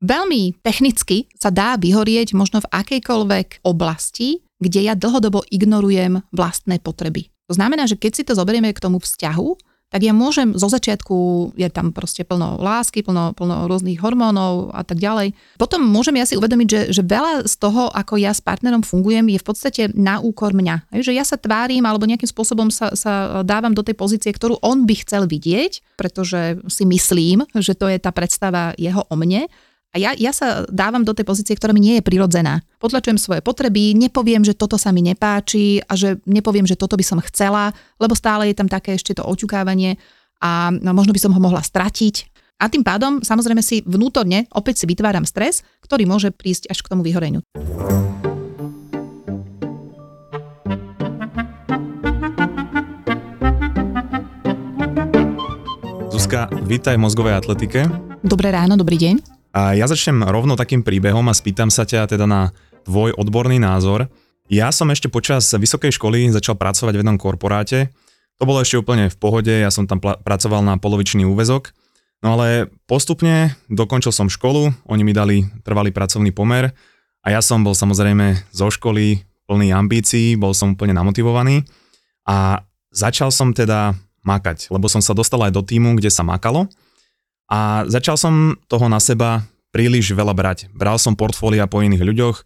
Veľmi technicky sa dá vyhorieť možno v akejkoľvek oblasti, kde ja dlhodobo ignorujem vlastné potreby. To znamená, že keď si to zoberieme k tomu vzťahu, tak ja môžem zo začiatku, je tam proste plno lásky, plno, plno rôznych hormónov a tak ďalej. Potom môžem ja si uvedomiť, že, že veľa z toho, ako ja s partnerom fungujem, je v podstate na úkor mňa. Že ja sa tvárim alebo nejakým spôsobom sa, sa dávam do tej pozície, ktorú on by chcel vidieť, pretože si myslím, že to je tá predstava jeho o mne a ja, ja sa dávam do tej pozície, ktorá mi nie je prirodzená. Potlačujem svoje potreby, nepoviem, že toto sa mi nepáči a že nepoviem, že toto by som chcela, lebo stále je tam také ešte to oťukávanie a no, možno by som ho mohla stratiť. A tým pádom samozrejme si vnútorne opäť si vytváram stres, ktorý môže prísť až k tomu vyhoreniu. Zuzka, vítaj v mozgovej atletike. Dobré ráno, dobrý deň. A ja začnem rovno takým príbehom a spýtam sa ťa teda na tvoj odborný názor. Ja som ešte počas vysokej školy začal pracovať v jednom korporáte. To bolo ešte úplne v pohode, ja som tam pl- pracoval na polovičný úvezok. No ale postupne dokončil som školu, oni mi dali trvalý pracovný pomer a ja som bol samozrejme zo školy plný ambícií, bol som úplne namotivovaný a začal som teda makať, lebo som sa dostal aj do týmu, kde sa makalo a začal som toho na seba príliš veľa brať. Bral som portfólia po iných ľuďoch.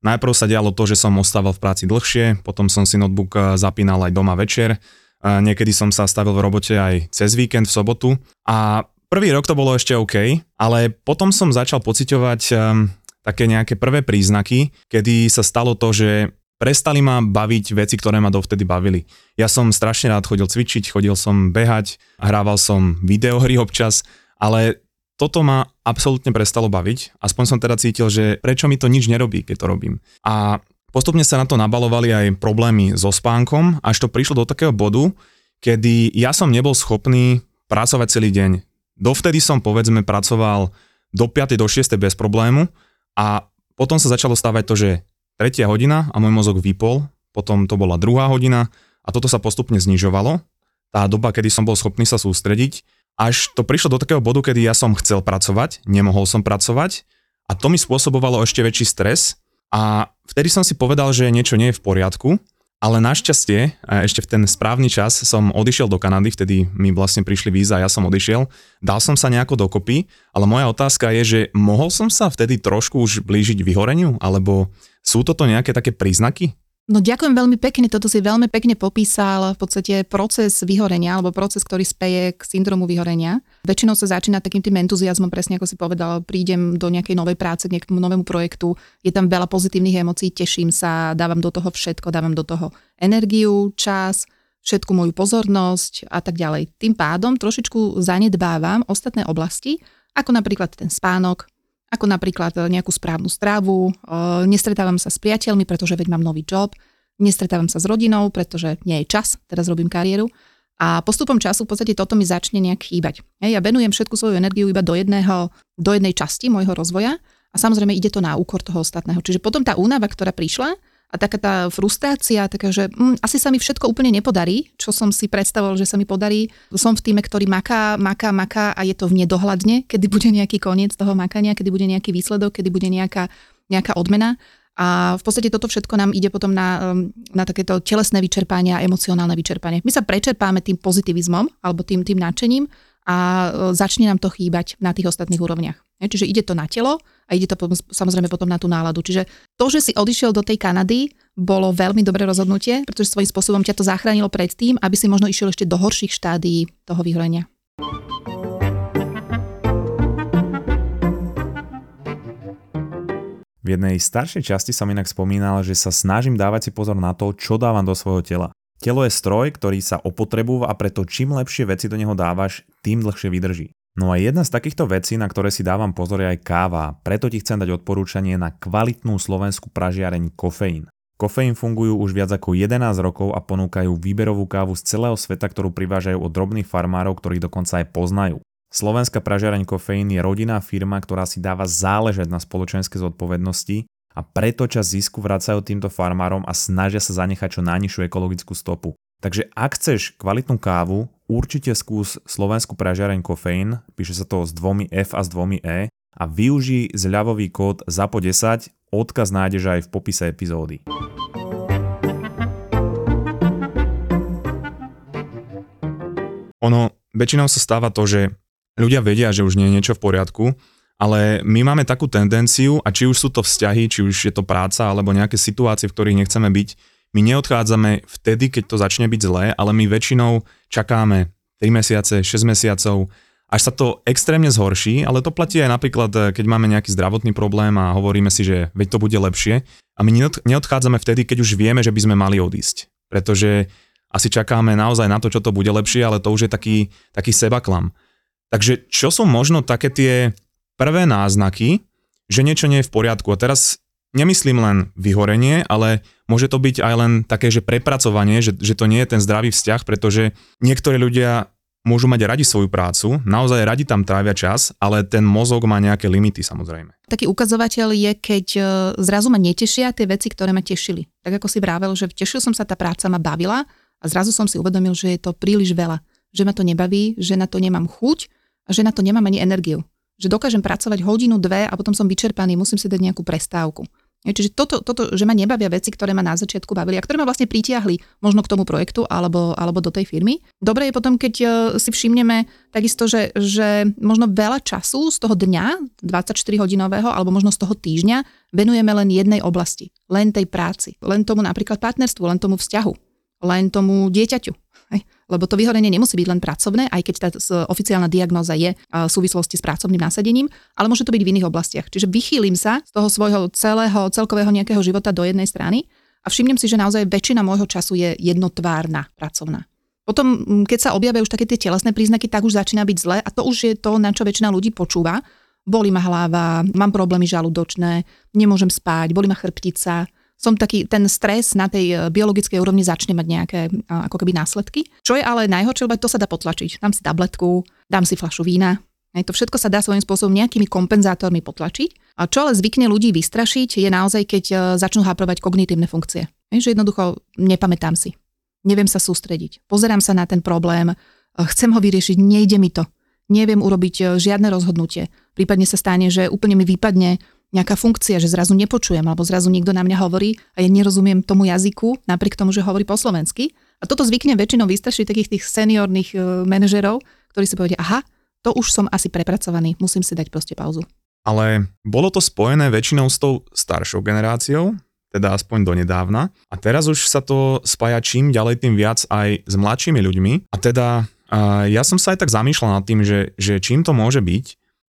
Najprv sa dialo to, že som ostával v práci dlhšie, potom som si notebook eh, zapínal aj doma večer. A niekedy som sa stavil v robote aj cez víkend v sobotu. A prvý rok to bolo ešte OK, ale potom som začal pociťovať um, také nejaké prvé príznaky, kedy sa stalo to, že prestali ma baviť veci, ktoré ma dovtedy bavili. Ja som strašne rád chodil cvičiť, chodil som behať, hrával som videohry občas ale toto ma absolútne prestalo baviť, aspoň som teda cítil, že prečo mi to nič nerobí, keď to robím. A postupne sa na to nabalovali aj problémy so spánkom, až to prišlo do takého bodu, kedy ja som nebol schopný pracovať celý deň. Dovtedy som povedzme pracoval do 5. do 6. bez problému a potom sa začalo stávať to, že tretia hodina a môj mozog vypol, potom to bola druhá hodina a toto sa postupne znižovalo. Tá doba, kedy som bol schopný sa sústrediť až to prišlo do takého bodu, kedy ja som chcel pracovať, nemohol som pracovať a to mi spôsobovalo ešte väčší stres a vtedy som si povedal, že niečo nie je v poriadku, ale našťastie, ešte v ten správny čas som odišiel do Kanady, vtedy mi vlastne prišli víza a ja som odišiel. Dal som sa nejako dokopy, ale moja otázka je, že mohol som sa vtedy trošku už blížiť vyhoreniu, alebo sú toto nejaké také príznaky? No ďakujem veľmi pekne, toto si veľmi pekne popísal v podstate proces vyhorenia alebo proces, ktorý speje k syndromu vyhorenia. Väčšinou sa začína takým tým entuziasmom, presne ako si povedal, prídem do nejakej novej práce, k nejakému novému projektu, je tam veľa pozitívnych emócií, teším sa, dávam do toho všetko, dávam do toho energiu, čas, všetku moju pozornosť a tak ďalej. Tým pádom trošičku zanedbávam ostatné oblasti, ako napríklad ten spánok, ako napríklad e, nejakú správnu strávu, e, nestretávam sa s priateľmi, pretože veď mám nový job, nestretávam sa s rodinou, pretože nie je čas, teraz robím kariéru. A postupom času v podstate toto mi začne nejak chýbať. Ja venujem všetku svoju energiu iba do, jedného, do jednej časti môjho rozvoja a samozrejme ide to na úkor toho ostatného. Čiže potom tá únava, ktorá prišla, a taká tá frustrácia, taká, že hm, asi sa mi všetko úplne nepodarí, čo som si predstavoval, že sa mi podarí. Som v týme, ktorý maká, maká, maká a je to v nedohľadne, kedy bude nejaký koniec toho makania, kedy bude nejaký výsledok, kedy bude nejaká, nejaká odmena. A v podstate toto všetko nám ide potom na, um, na takéto telesné vyčerpanie a emocionálne vyčerpanie. My sa prečerpáme tým pozitivizmom alebo tým, tým nadšením a e, začne nám to chýbať na tých ostatných úrovniach. Čiže ide to na telo a ide to samozrejme potom na tú náladu. Čiže to, že si odišiel do tej Kanady, bolo veľmi dobré rozhodnutie, pretože svojím spôsobom ťa to zachránilo pred tým, aby si možno išiel ešte do horších štádií toho vyhorenia. V jednej staršej časti som inak spomínal, že sa snažím dávať si pozor na to, čo dávam do svojho tela. Telo je stroj, ktorý sa opotrebúva a preto čím lepšie veci do neho dávaš, tým dlhšie vydrží. No a jedna z takýchto vecí, na ktoré si dávam pozor je aj káva, preto ti chcem dať odporúčanie na kvalitnú slovenskú pražiareň kofeín. Kofeín fungujú už viac ako 11 rokov a ponúkajú výberovú kávu z celého sveta, ktorú privážajú od drobných farmárov, ktorých dokonca aj poznajú. Slovenská pražiareň Kofeín je rodinná firma, ktorá si dáva záležať na spoločenskej zodpovednosti a preto čas zisku vracajú týmto farmárom a snažia sa zanechať čo najnižšiu ekologickú stopu. Takže ak chceš kvalitnú kávu, určite skús slovenskú pražiareň Kofeín, píše sa to s dvomi F a s dvomi E a využij zľavový kód ZAPO10, odkaz nájdeš aj v popise epizódy. Ono, väčšinou sa stáva to, že ľudia vedia, že už nie je niečo v poriadku, ale my máme takú tendenciu, a či už sú to vzťahy, či už je to práca, alebo nejaké situácie, v ktorých nechceme byť, my neodchádzame vtedy, keď to začne byť zlé, ale my väčšinou čakáme 3 mesiace, 6 mesiacov, až sa to extrémne zhorší, ale to platí aj napríklad, keď máme nejaký zdravotný problém a hovoríme si, že veď to bude lepšie a my neodchádzame vtedy, keď už vieme, že by sme mali odísť. Pretože asi čakáme naozaj na to, čo to bude lepšie, ale to už je taký, taký sebaklam. Takže čo sú možno také tie prvé náznaky, že niečo nie je v poriadku? A teraz nemyslím len vyhorenie, ale môže to byť aj len také, že prepracovanie, že, že to nie je ten zdravý vzťah, pretože niektorí ľudia môžu mať radi svoju prácu, naozaj radi tam trávia čas, ale ten mozog má nejaké limity samozrejme. Taký ukazovateľ je, keď e, zrazu ma netešia tie veci, ktoré ma tešili. Tak ako si vravel, že tešil som sa, tá práca ma bavila, a zrazu som si uvedomil, že je to príliš veľa. Že ma to nebaví, že na to nemám chuť a že na to nemám ani energiu. Že dokážem pracovať hodinu, dve a potom som vyčerpaný, musím si dať nejakú prestávku. Čiže toto, toto, že ma nebavia veci, ktoré ma na začiatku bavili a ktoré ma vlastne pritiahli možno k tomu projektu alebo, alebo do tej firmy. Dobre je potom, keď e, si všimneme takisto, že, že možno veľa času z toho dňa, 24 hodinového alebo možno z toho týždňa, venujeme len jednej oblasti, len tej práci, len tomu napríklad partnerstvu, len tomu vzťahu len tomu dieťaťu. Lebo to vyhorenie nemusí byť len pracovné, aj keď tá oficiálna diagnóza je v súvislosti s pracovným nasadením, ale môže to byť v iných oblastiach. Čiže vychýlim sa z toho svojho celého, celkového nejakého života do jednej strany a všimnem si, že naozaj väčšina môjho času je jednotvárna, pracovná. Potom, keď sa objavia už také tie telesné príznaky, tak už začína byť zle a to už je to, na čo väčšina ľudí počúva. Boli ma hlava, mám problémy žalúdočné, nemôžem spať, boli ma chrbtica, som taký, ten stres na tej e, biologickej úrovni začne mať nejaké e, ako keby následky. Čo je ale najhoršie, lebo to sa dá potlačiť. Dám si tabletku, dám si flašu vína, aj to všetko sa dá svojím spôsobom nejakými kompenzátormi potlačiť. A čo ale zvykne ľudí vystrašiť, je naozaj, keď e, začnú háprovať kognitívne funkcie. Že jednoducho nepamätám si. Neviem sa sústrediť. Pozerám sa na ten problém, chcem ho vyriešiť, nejde mi to. Neviem urobiť žiadne rozhodnutie. Prípadne sa stane, že úplne mi vypadne nejaká funkcia, že zrazu nepočujem, alebo zrazu niekto na mňa hovorí a ja nerozumiem tomu jazyku, napriek tomu, že hovorí po slovensky. A toto zvykne väčšinou vystrašiť takých tých seniorných e, manažerov, ktorí si povedia, aha, to už som asi prepracovaný, musím si dať proste pauzu. Ale bolo to spojené väčšinou s tou staršou generáciou, teda aspoň donedávna. A teraz už sa to spája čím ďalej tým viac aj s mladšími ľuďmi. A teda ja som sa aj tak zamýšľal nad tým, že, že čím to môže byť.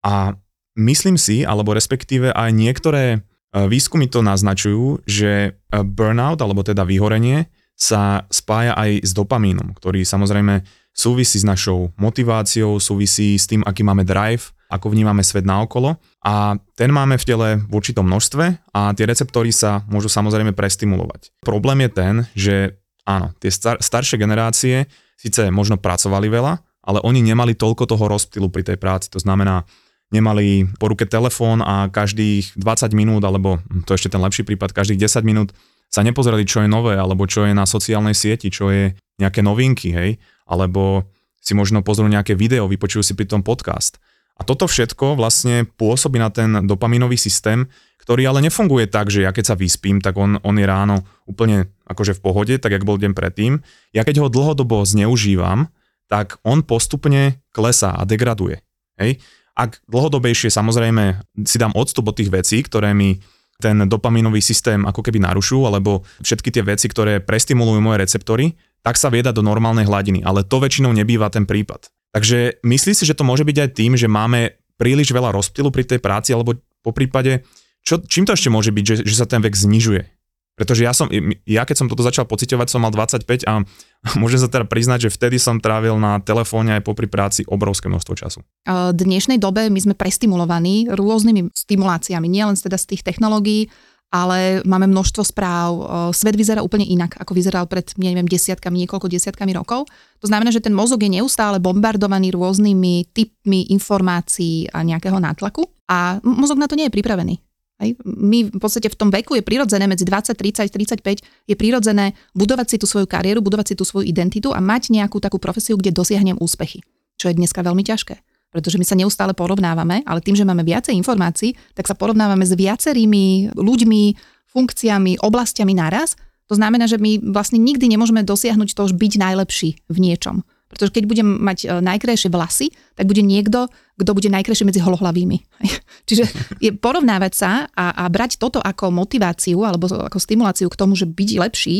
A myslím si, alebo respektíve aj niektoré e, výskumy to naznačujú, že e, burnout, alebo teda vyhorenie, sa spája aj s dopamínom, ktorý samozrejme súvisí s našou motiváciou, súvisí s tým, aký máme drive, ako vnímame svet naokolo a ten máme v tele v určitom množstve a tie receptory sa môžu samozrejme prestimulovať. Problém je ten, že áno, tie star- staršie generácie síce možno pracovali veľa, ale oni nemali toľko toho rozptylu pri tej práci. To znamená, nemali po ruke telefón a každých 20 minút, alebo to je ešte ten lepší prípad, každých 10 minút sa nepozerali, čo je nové, alebo čo je na sociálnej sieti, čo je nejaké novinky, hej, alebo si možno pozrú nejaké video, vypočujú si pri tom podcast. A toto všetko vlastne pôsobí na ten dopaminový systém, ktorý ale nefunguje tak, že ja keď sa vyspím, tak on, on je ráno úplne akože v pohode, tak jak bol deň predtým. Ja keď ho dlhodobo zneužívam, tak on postupne klesá a degraduje. Hej? Ak dlhodobejšie samozrejme si dám odstup od tých vecí, ktoré mi ten dopaminový systém ako keby narušujú, alebo všetky tie veci, ktoré prestimulujú moje receptory, tak sa vieda do normálnej hladiny. Ale to väčšinou nebýva ten prípad. Takže myslí si, že to môže byť aj tým, že máme príliš veľa rozptylu pri tej práci, alebo po prípade, čo, čím to ešte môže byť, že, že sa ten vek znižuje? Pretože ja som, ja keď som toto začal pociťovať, som mal 25 a môžem sa teda priznať, že vtedy som trávil na telefóne aj popri práci obrovské množstvo času. V dnešnej dobe my sme prestimulovaní rôznymi stimuláciami, nielen teda z tých technológií, ale máme množstvo správ. Svet vyzerá úplne inak, ako vyzeral pred, neviem, desiatkami, niekoľko desiatkami rokov. To znamená, že ten mozog je neustále bombardovaný rôznymi typmi informácií a nejakého nátlaku a mozog na to nie je pripravený. Hej. My v podstate v tom veku je prirodzené, medzi 20, 30, 35 je prirodzené budovať si tú svoju kariéru, budovať si tú svoju identitu a mať nejakú takú profesiu, kde dosiahnem úspechy, čo je dneska veľmi ťažké. pretože my sa neustále porovnávame, ale tým, že máme viacej informácií, tak sa porovnávame s viacerými ľuďmi, funkciami, oblastiami naraz. To znamená, že my vlastne nikdy nemôžeme dosiahnuť to, byť najlepší v niečom. Pretože keď budem mať e, najkrajšie vlasy, tak bude niekto, kto bude najkrajšie medzi holohlavými. Čiže je porovnávať sa a, a brať toto ako motiváciu alebo ako stimuláciu k tomu, že byť lepší,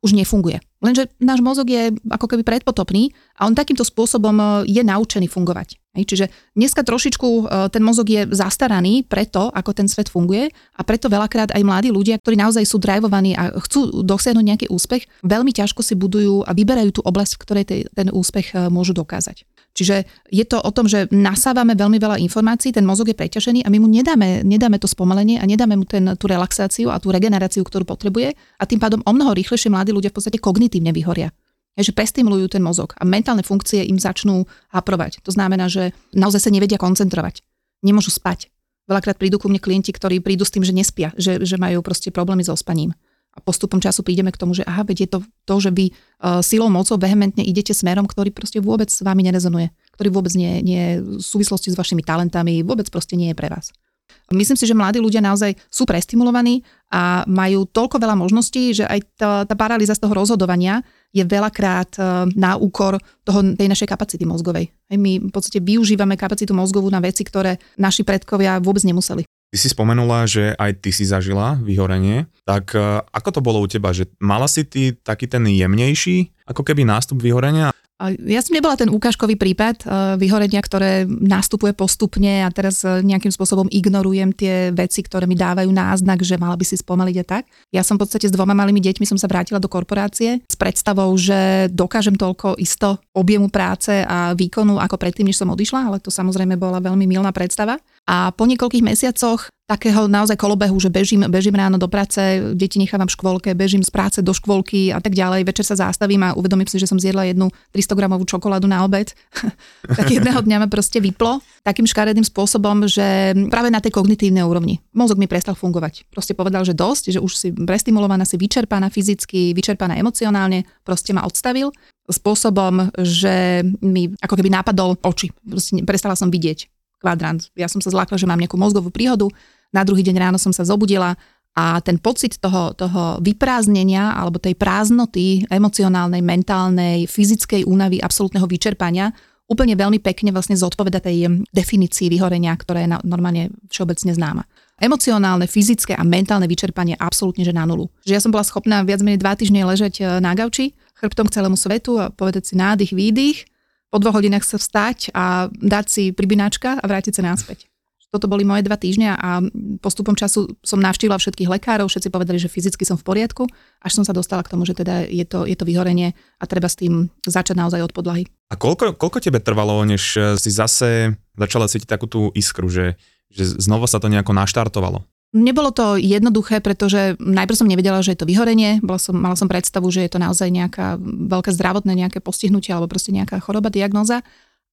už nefunguje. Lenže náš mozog je ako keby predpotopný a on takýmto spôsobom e, je naučený fungovať. Čiže dneska trošičku e, ten mozog je zastaraný preto, ako ten svet funguje a preto veľakrát aj mladí ľudia, ktorí naozaj sú drivovaní a chcú dosiahnuť nejaký úspech, veľmi ťažko si budujú a vyberajú tú oblasť, v ktorej ten úspech e, môžu dokázať. Čiže je to o tom, že nasávame veľmi veľa informácií, ten mozog je preťažený a my mu nedáme, nedáme to spomalenie a nedáme mu ten, tú relaxáciu a tú regeneráciu, ktorú potrebuje a tým pádom o mnoho rýchlejšie mladí ľudia v podstate kognitívne vyhoria. Že prestimulujú ten mozog a mentálne funkcie im začnú haprovať. To znamená, že naozaj sa nevedia koncentrovať. Nemôžu spať. Veľakrát prídu ku mne klienti, ktorí prídu s tým, že nespia, že, že majú proste problémy so spaním a postupom času prídeme k tomu, že aha, veď je to to, že vy uh, silou, mocou vehementne idete smerom, ktorý proste vôbec s vami nerezonuje, ktorý vôbec nie, nie je v súvislosti s vašimi talentami, vôbec proste nie je pre vás. Myslím si, že mladí ľudia naozaj sú prestimulovaní a majú toľko veľa možností, že aj tá, tá paralýza z toho rozhodovania je veľakrát na úkor toho, tej našej kapacity mozgovej. My v podstate využívame kapacitu mozgovú na veci, ktoré naši predkovia vôbec nemuseli. Ty si spomenula, že aj ty si zažila vyhorenie, tak e, ako to bolo u teba, že mala si ty taký ten jemnejší, ako keby nástup vyhorenia ja som nebola ten ukážkový prípad uh, vyhorenia, ktoré nastupuje postupne a teraz uh, nejakým spôsobom ignorujem tie veci, ktoré mi dávajú náznak, že mala by si spomaliť a tak. Ja som v podstate s dvoma malými deťmi som sa vrátila do korporácie s predstavou, že dokážem toľko isto objemu práce a výkonu ako predtým, než som odišla, ale to samozrejme bola veľmi milná predstava. A po niekoľkých mesiacoch takého naozaj kolobehu, že bežím, bežím ráno do práce, deti nechávam v škôlke, bežím z práce do škôlky a tak ďalej, večer sa zastavím a uvedomím si, že som zjedla jednu 300 gramovú čokoládu na obed, tak jedného dňa ma proste vyplo takým škaredým spôsobom, že práve na tej kognitívnej úrovni. Mozog mi prestal fungovať. Proste povedal, že dosť, že už si prestimulovaná, si vyčerpaná fyzicky, vyčerpaná emocionálne, proste ma odstavil spôsobom, že mi ako keby nápadol oči. Proste prestala som vidieť kvadrant. Ja som sa zlákla, že mám nejakú mozgovú príhodu, na druhý deň ráno som sa zobudila a ten pocit toho, toho vyprázdnenia alebo tej prázdnoty emocionálnej, mentálnej, fyzickej únavy, absolútneho vyčerpania úplne veľmi pekne vlastne zodpoveda tej definícii vyhorenia, ktorá je normálne všeobecne známa. Emocionálne, fyzické a mentálne vyčerpanie absolútne že na nulu. Že ja som bola schopná viac menej dva týždne ležať e, na gauči, chrbtom k celému svetu a povedať si nádych, výdych, po dvoch hodinách sa vstať a dať si pribináčka a vrátiť sa naspäť. Toto boli moje dva týždňa a postupom času som navštívila všetkých lekárov, všetci povedali, že fyzicky som v poriadku, až som sa dostala k tomu, že teda je to, je to vyhorenie a treba s tým začať naozaj od podlahy. A koľko, koľko tebe trvalo, než si zase začala cítiť takú tú iskru, že, že znova sa to nejako naštartovalo? Nebolo to jednoduché, pretože najprv som nevedela, že je to vyhorenie, bola som, mala som predstavu, že je to naozaj nejaká veľké zdravotné nejaké postihnutie alebo proste nejaká choroba, diagnoza.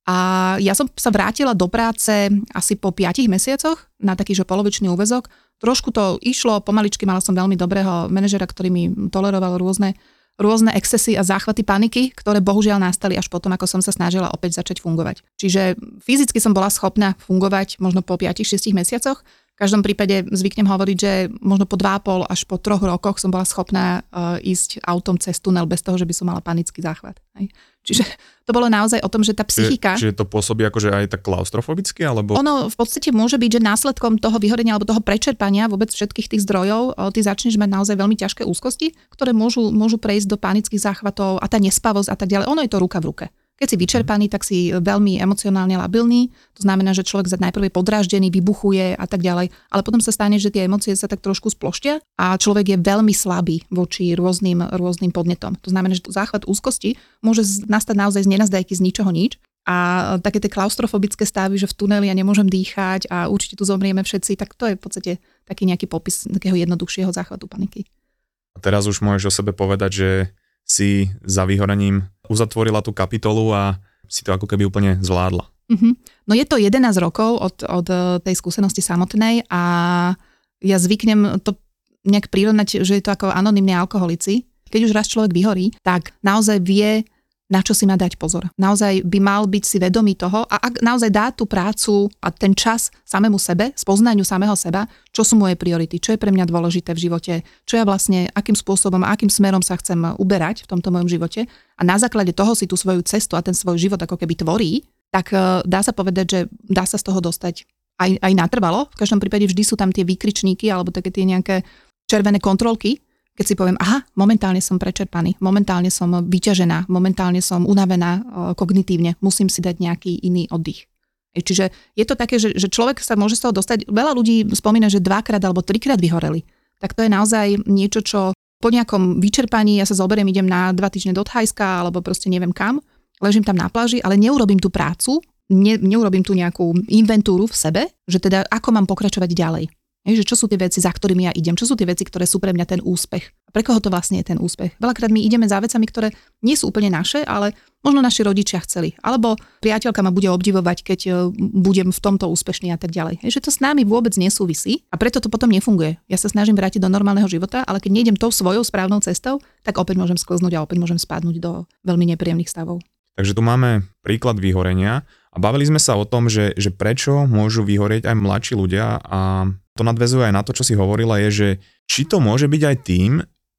A ja som sa vrátila do práce asi po 5 mesiacoch na taký že polovičný úvezok. Trošku to išlo, pomaličky mala som veľmi dobrého manažera, ktorý mi toleroval rôzne, rôzne excesy a záchvaty paniky, ktoré bohužiaľ nastali až potom, ako som sa snažila opäť začať fungovať. Čiže fyzicky som bola schopná fungovať možno po 5-6 mesiacoch, v každom prípade zvyknem hovoriť, že možno po 2,5 až po troch rokoch som bola schopná uh, ísť autom cez tunel bez toho, že by som mala panický záchvat. Hej. Čiže to bolo naozaj o tom, že tá psychika... Čiže, čiže to pôsobí akože aj tak klaustrofobicky? Alebo... Ono v podstate môže byť, že následkom toho vyhorenia alebo toho prečerpania vôbec všetkých tých zdrojov, uh, ty začneš mať naozaj veľmi ťažké úzkosti, ktoré môžu, môžu prejsť do panických záchvatov a tá nespavosť a tak ďalej. Ono je to ruka v ruke. Keď si vyčerpaný, tak si veľmi emocionálne labilný. To znamená, že človek najprv je podráždený, vybuchuje a tak ďalej. Ale potom sa stane, že tie emócie sa tak trošku sploštia a človek je veľmi slabý voči rôznym, rôznym podnetom. To znamená, že záchvat úzkosti môže nastať naozaj z nenazdajky z ničoho nič. A také tie klaustrofobické stavy, že v tuneli ja nemôžem dýchať a určite tu zomrieme všetci, tak to je v podstate taký nejaký popis takého jednoduchšieho záchvatu paniky. A teraz už môžeš o sebe povedať, že si za vyhorením uzatvorila tú kapitolu a si to ako keby úplne zvládla. Mm-hmm. No je to 11 rokov od, od eh, tej skúsenosti samotnej a ja zvyknem to nejak prirovnať, že je to ako anonimní alkoholici. Keď už raz človek vyhorí, tak naozaj vie na čo si má dať pozor. Naozaj by mal byť si vedomý toho a ak naozaj dá tú prácu a ten čas samému sebe, spoznaniu samého seba, čo sú moje priority, čo je pre mňa dôležité v živote, čo ja vlastne, akým spôsobom a akým smerom sa chcem uberať v tomto mojom živote a na základe toho si tú svoju cestu a ten svoj život ako keby tvorí, tak e, dá sa povedať, že dá sa z toho dostať aj, aj natrvalo. V každom prípade vždy sú tam tie výkričníky alebo také tie nejaké červené kontrolky, keď si poviem, aha, momentálne som prečerpaný, momentálne som vyťažená, momentálne som unavená e, kognitívne, musím si dať nejaký iný oddych. Čiže je to také, že, že človek sa môže z toho dostať, veľa ľudí spomína, že dvakrát alebo trikrát vyhoreli. Tak to je naozaj niečo, čo po nejakom vyčerpaní, ja sa zoberiem, idem na dva týždne do Thajska alebo proste neviem kam, ležím tam na pláži, ale neurobím tú prácu, ne, neurobím tu nejakú inventúru v sebe, že teda ako mám pokračovať ďalej. Je, že čo sú tie veci, za ktorými ja idem, čo sú tie veci, ktoré sú pre mňa ten úspech. A pre koho to vlastne je ten úspech? Veľakrát my ideme za vecami, ktoré nie sú úplne naše, ale možno naši rodičia chceli. Alebo priateľka ma bude obdivovať, keď e, budem v tomto úspešný a tak ďalej. Je, že to s nami vôbec nesúvisí a preto to potom nefunguje. Ja sa snažím vrátiť do normálneho života, ale keď nejdem tou svojou správnou cestou, tak opäť môžem sklznúť a opäť môžem spadnúť do veľmi nepríjemných stavov. Takže tu máme príklad vyhorenia a bavili sme sa o tom, že, že prečo môžu vyhorieť aj mladší ľudia a to nadvezuje aj na to, čo si hovorila, je, že či to môže byť aj tým,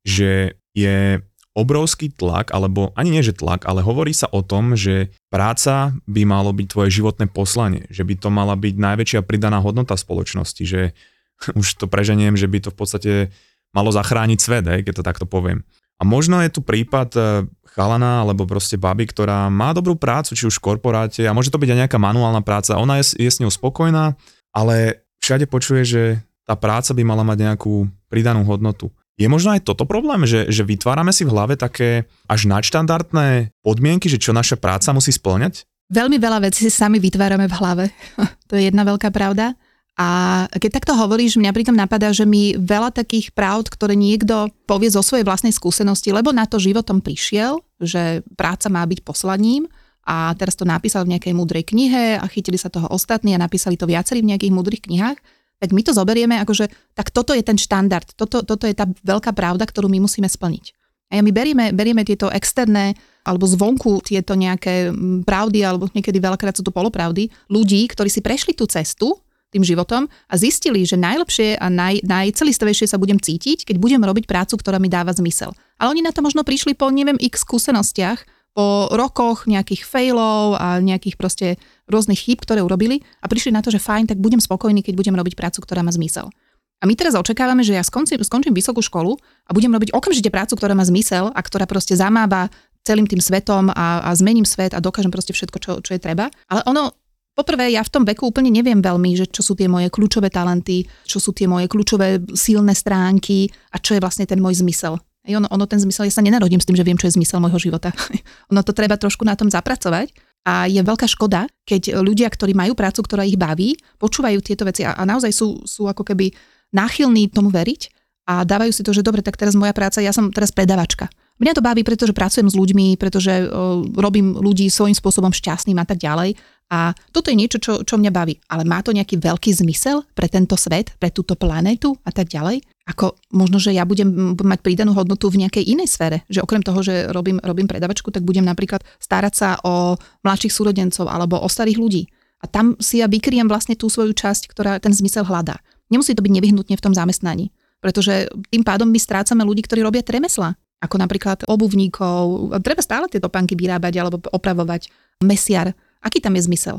že je obrovský tlak, alebo ani nie že tlak, ale hovorí sa o tom, že práca by malo byť tvoje životné poslanie, že by to mala byť najväčšia pridaná hodnota spoločnosti, že už to preženiem, že by to v podstate malo zachrániť svet, hej, keď to takto poviem. A možno je tu prípad e, chalana alebo proste baby, ktorá má dobrú prácu, či už v korporáte a môže to byť aj nejaká manuálna práca. Ona je, je s ňou spokojná, ale všade počuje, že tá práca by mala mať nejakú pridanú hodnotu. Je možno aj toto problém, že, že vytvárame si v hlave také až nadštandardné podmienky, že čo naša práca musí splňať? Veľmi veľa vecí si sami vytvárame v hlave. to je jedna veľká pravda. A keď takto hovoríš, mňa pritom napadá, že mi veľa takých pravd, ktoré niekto povie zo svojej vlastnej skúsenosti, lebo na to životom prišiel, že práca má byť poslaním a teraz to napísal v nejakej múdrej knihe a chytili sa toho ostatní a napísali to viacerí v nejakých múdrych knihách, tak my to zoberieme ako, že tak toto je ten štandard, toto, toto je tá veľká pravda, ktorú my musíme splniť. A my berieme, berieme tieto externé alebo zvonku tieto nejaké pravdy, alebo niekedy veľakrát sú to polopravdy, ľudí, ktorí si prešli tú cestu tým životom a zistili, že najlepšie a naj, najcelistovejšie sa budem cítiť, keď budem robiť prácu, ktorá mi dáva zmysel. Ale oni na to možno prišli po neviem x skúsenostiach, po rokoch nejakých failov a nejakých proste rôznych chýb, ktoré urobili a prišli na to, že fajn, tak budem spokojný, keď budem robiť prácu, ktorá má zmysel. A my teraz očakávame, že ja skončím, skončím vysokú školu a budem robiť okamžite prácu, ktorá má zmysel a ktorá proste zamáva celým tým svetom a, a zmením svet a dokážem proste všetko, čo, čo je treba. Ale ono Poprvé, ja v tom veku úplne neviem veľmi, že čo sú tie moje kľúčové talenty, čo sú tie moje kľúčové silné stránky a čo je vlastne ten môj zmysel. Ej, ono, ono ten zmysel, ja sa nenarodím s tým, že viem, čo je zmysel môjho života. ono to treba trošku na tom zapracovať. A je veľká škoda, keď ľudia, ktorí majú prácu, ktorá ich baví, počúvajú tieto veci a, a naozaj sú, sú ako keby náchylní tomu veriť a dávajú si to, že dobre, tak teraz moja práca, ja som teraz predavačka. Mňa to baví, pretože pracujem s ľuďmi, pretože o, robím ľudí svojím spôsobom šťastným a tak ďalej. A toto je niečo, čo, čo mňa baví. Ale má to nejaký veľký zmysel pre tento svet, pre túto planétu a tak ďalej? Ako možno, že ja budem mať pridanú hodnotu v nejakej inej sfére. Že okrem toho, že robím, robím predavačku, tak budem napríklad starať sa o mladších súrodencov alebo o starých ľudí. A tam si ja vykriem vlastne tú svoju časť, ktorá ten zmysel hľadá. Nemusí to byť nevyhnutne v tom zamestnaní. Pretože tým pádom my strácame ľudí, ktorí robia tremesla. Ako napríklad obuvníkov. Treba stále tie topánky vyrábať alebo opravovať. Mesiar Aký tam je zmysel?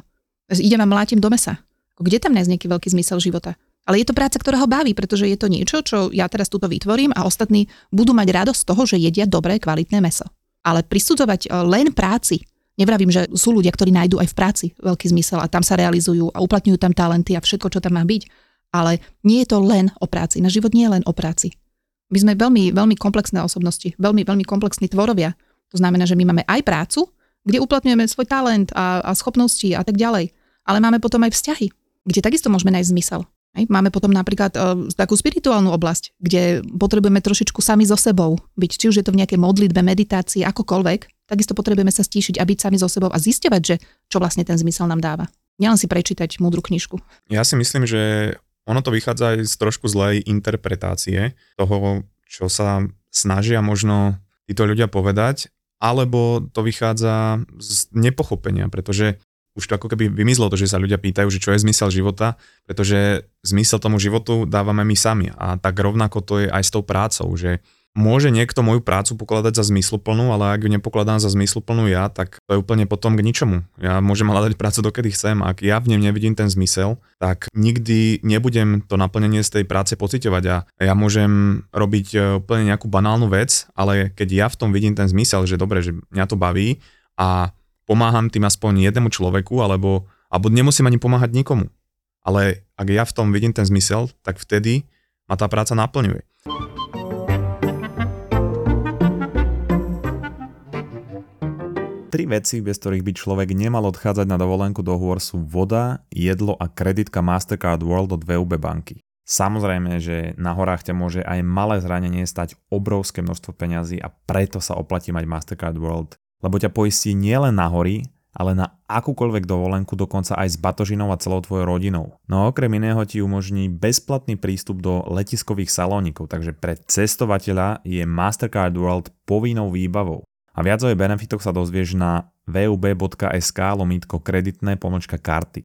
Idem a mlátim do mesa. Kde tam nájsť nejaký veľký zmysel života? Ale je to práca, ktorá ho baví, pretože je to niečo, čo ja teraz túto vytvorím a ostatní budú mať radosť z toho, že jedia dobré, kvalitné meso. Ale prisudzovať e, len práci, nevravím, že sú ľudia, ktorí nájdú aj v práci veľký zmysel a tam sa realizujú a uplatňujú tam talenty a všetko, čo tam má byť, ale nie je to len o práci. Na život nie je len o práci. My sme veľmi, veľmi komplexné osobnosti, veľmi, veľmi komplexní tvorovia. To znamená, že my máme aj prácu, kde uplatňujeme svoj talent a, a schopnosti a tak ďalej. Ale máme potom aj vzťahy, kde takisto môžeme nájsť zmysel. Máme potom napríklad uh, takú spirituálnu oblasť, kde potrebujeme trošičku sami so sebou byť, či už je to v nejakej modlitbe, meditácii, akokoľvek, takisto potrebujeme sa stíšiť a byť sami so sebou a zisťovať, že čo vlastne ten zmysel nám dáva. Nielen si prečítať múdru knižku. Ja si myslím, že ono to vychádza aj z trošku zlej interpretácie toho, čo sa snažia možno títo ľudia povedať alebo to vychádza z nepochopenia, pretože už to ako keby vymizlo to, že sa ľudia pýtajú, že čo je zmysel života, pretože zmysel tomu životu dávame my sami. A tak rovnako to je aj s tou prácou, že môže niekto moju prácu pokladať za zmysluplnú, ale ak ju nepokladám za zmysluplnú ja, tak to je úplne potom k ničomu. Ja môžem hľadať prácu dokedy chcem, ak ja v nej nevidím ten zmysel, tak nikdy nebudem to naplnenie z tej práce pociťovať a ja môžem robiť e, úplne nejakú banálnu vec, ale keď ja v tom vidím ten zmysel, že dobre, že mňa to baví a pomáham tým aspoň jednému človeku, alebo, alebo nemusím ani pomáhať nikomu. Ale ak ja v tom vidím ten zmysel, tak vtedy ma tá práca naplňuje. Tri veci, bez ktorých by človek nemal odchádzať na dovolenku do hôr sú voda, jedlo a kreditka Mastercard World od VUB banky. Samozrejme, že na horách ťa môže aj malé zranenie stať obrovské množstvo peňazí a preto sa oplatí mať Mastercard World lebo ťa poistí nielen na hory, ale na akúkoľvek dovolenku, dokonca aj s batožinou a celou tvojou rodinou. No a okrem iného ti umožní bezplatný prístup do letiskových salónikov, takže pre cestovateľa je Mastercard World povinnou výbavou. A viac o jej benefitoch sa dozvieš na vub.sk lomítko kreditné pomočka karty.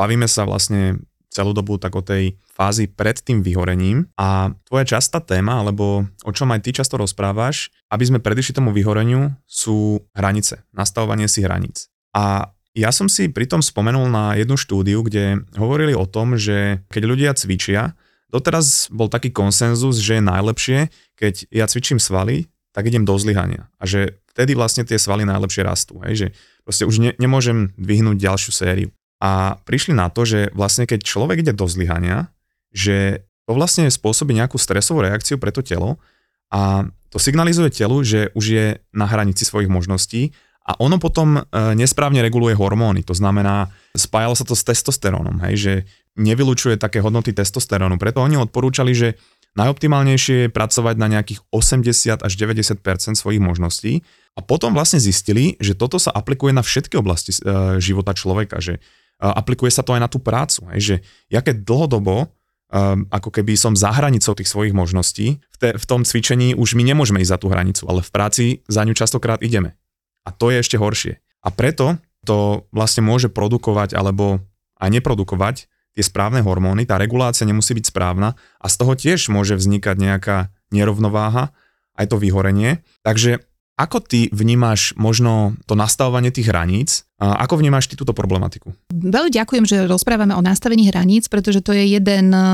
Bavíme sa vlastne celú dobu tak o tej fázi pred tým vyhorením a tvoja častá téma, alebo o čom aj ty často rozprávaš, aby sme predišli tomu vyhoreniu, sú hranice, nastavovanie si hraníc. A ja som si pritom spomenul na jednu štúdiu, kde hovorili o tom, že keď ľudia cvičia, doteraz bol taký konsenzus, že je najlepšie, keď ja cvičím svaly, tak idem do zlyhania. A že vtedy vlastne tie svaly najlepšie rastú. Hej? Že proste už ne, nemôžem dvihnúť ďalšiu sériu a prišli na to, že vlastne keď človek ide do zlyhania, že to vlastne spôsobí nejakú stresovú reakciu pre to telo a to signalizuje telu, že už je na hranici svojich možností a ono potom e, nesprávne reguluje hormóny. To znamená, spájalo sa to s testosterónom, hej, že nevylučuje také hodnoty testosterónu. Preto oni odporúčali, že najoptimálnejšie je pracovať na nejakých 80 až 90% svojich možností a potom vlastne zistili, že toto sa aplikuje na všetky oblasti e, života človeka, že aplikuje sa to aj na tú prácu. Hej, že ja keď dlhodobo um, ako keby som za hranicou tých svojich možností, v, te, v tom cvičení už my nemôžeme ísť za tú hranicu, ale v práci za ňu častokrát ideme. A to je ešte horšie. A preto to vlastne môže produkovať alebo aj neprodukovať tie správne hormóny, tá regulácia nemusí byť správna a z toho tiež môže vznikať nejaká nerovnováha, aj to vyhorenie. Takže ako ty vnímaš možno to nastavovanie tých hraníc? A ako vnímaš ty túto problematiku? Veľmi ďakujem, že rozprávame o nastavení hraníc, pretože to je jeden e,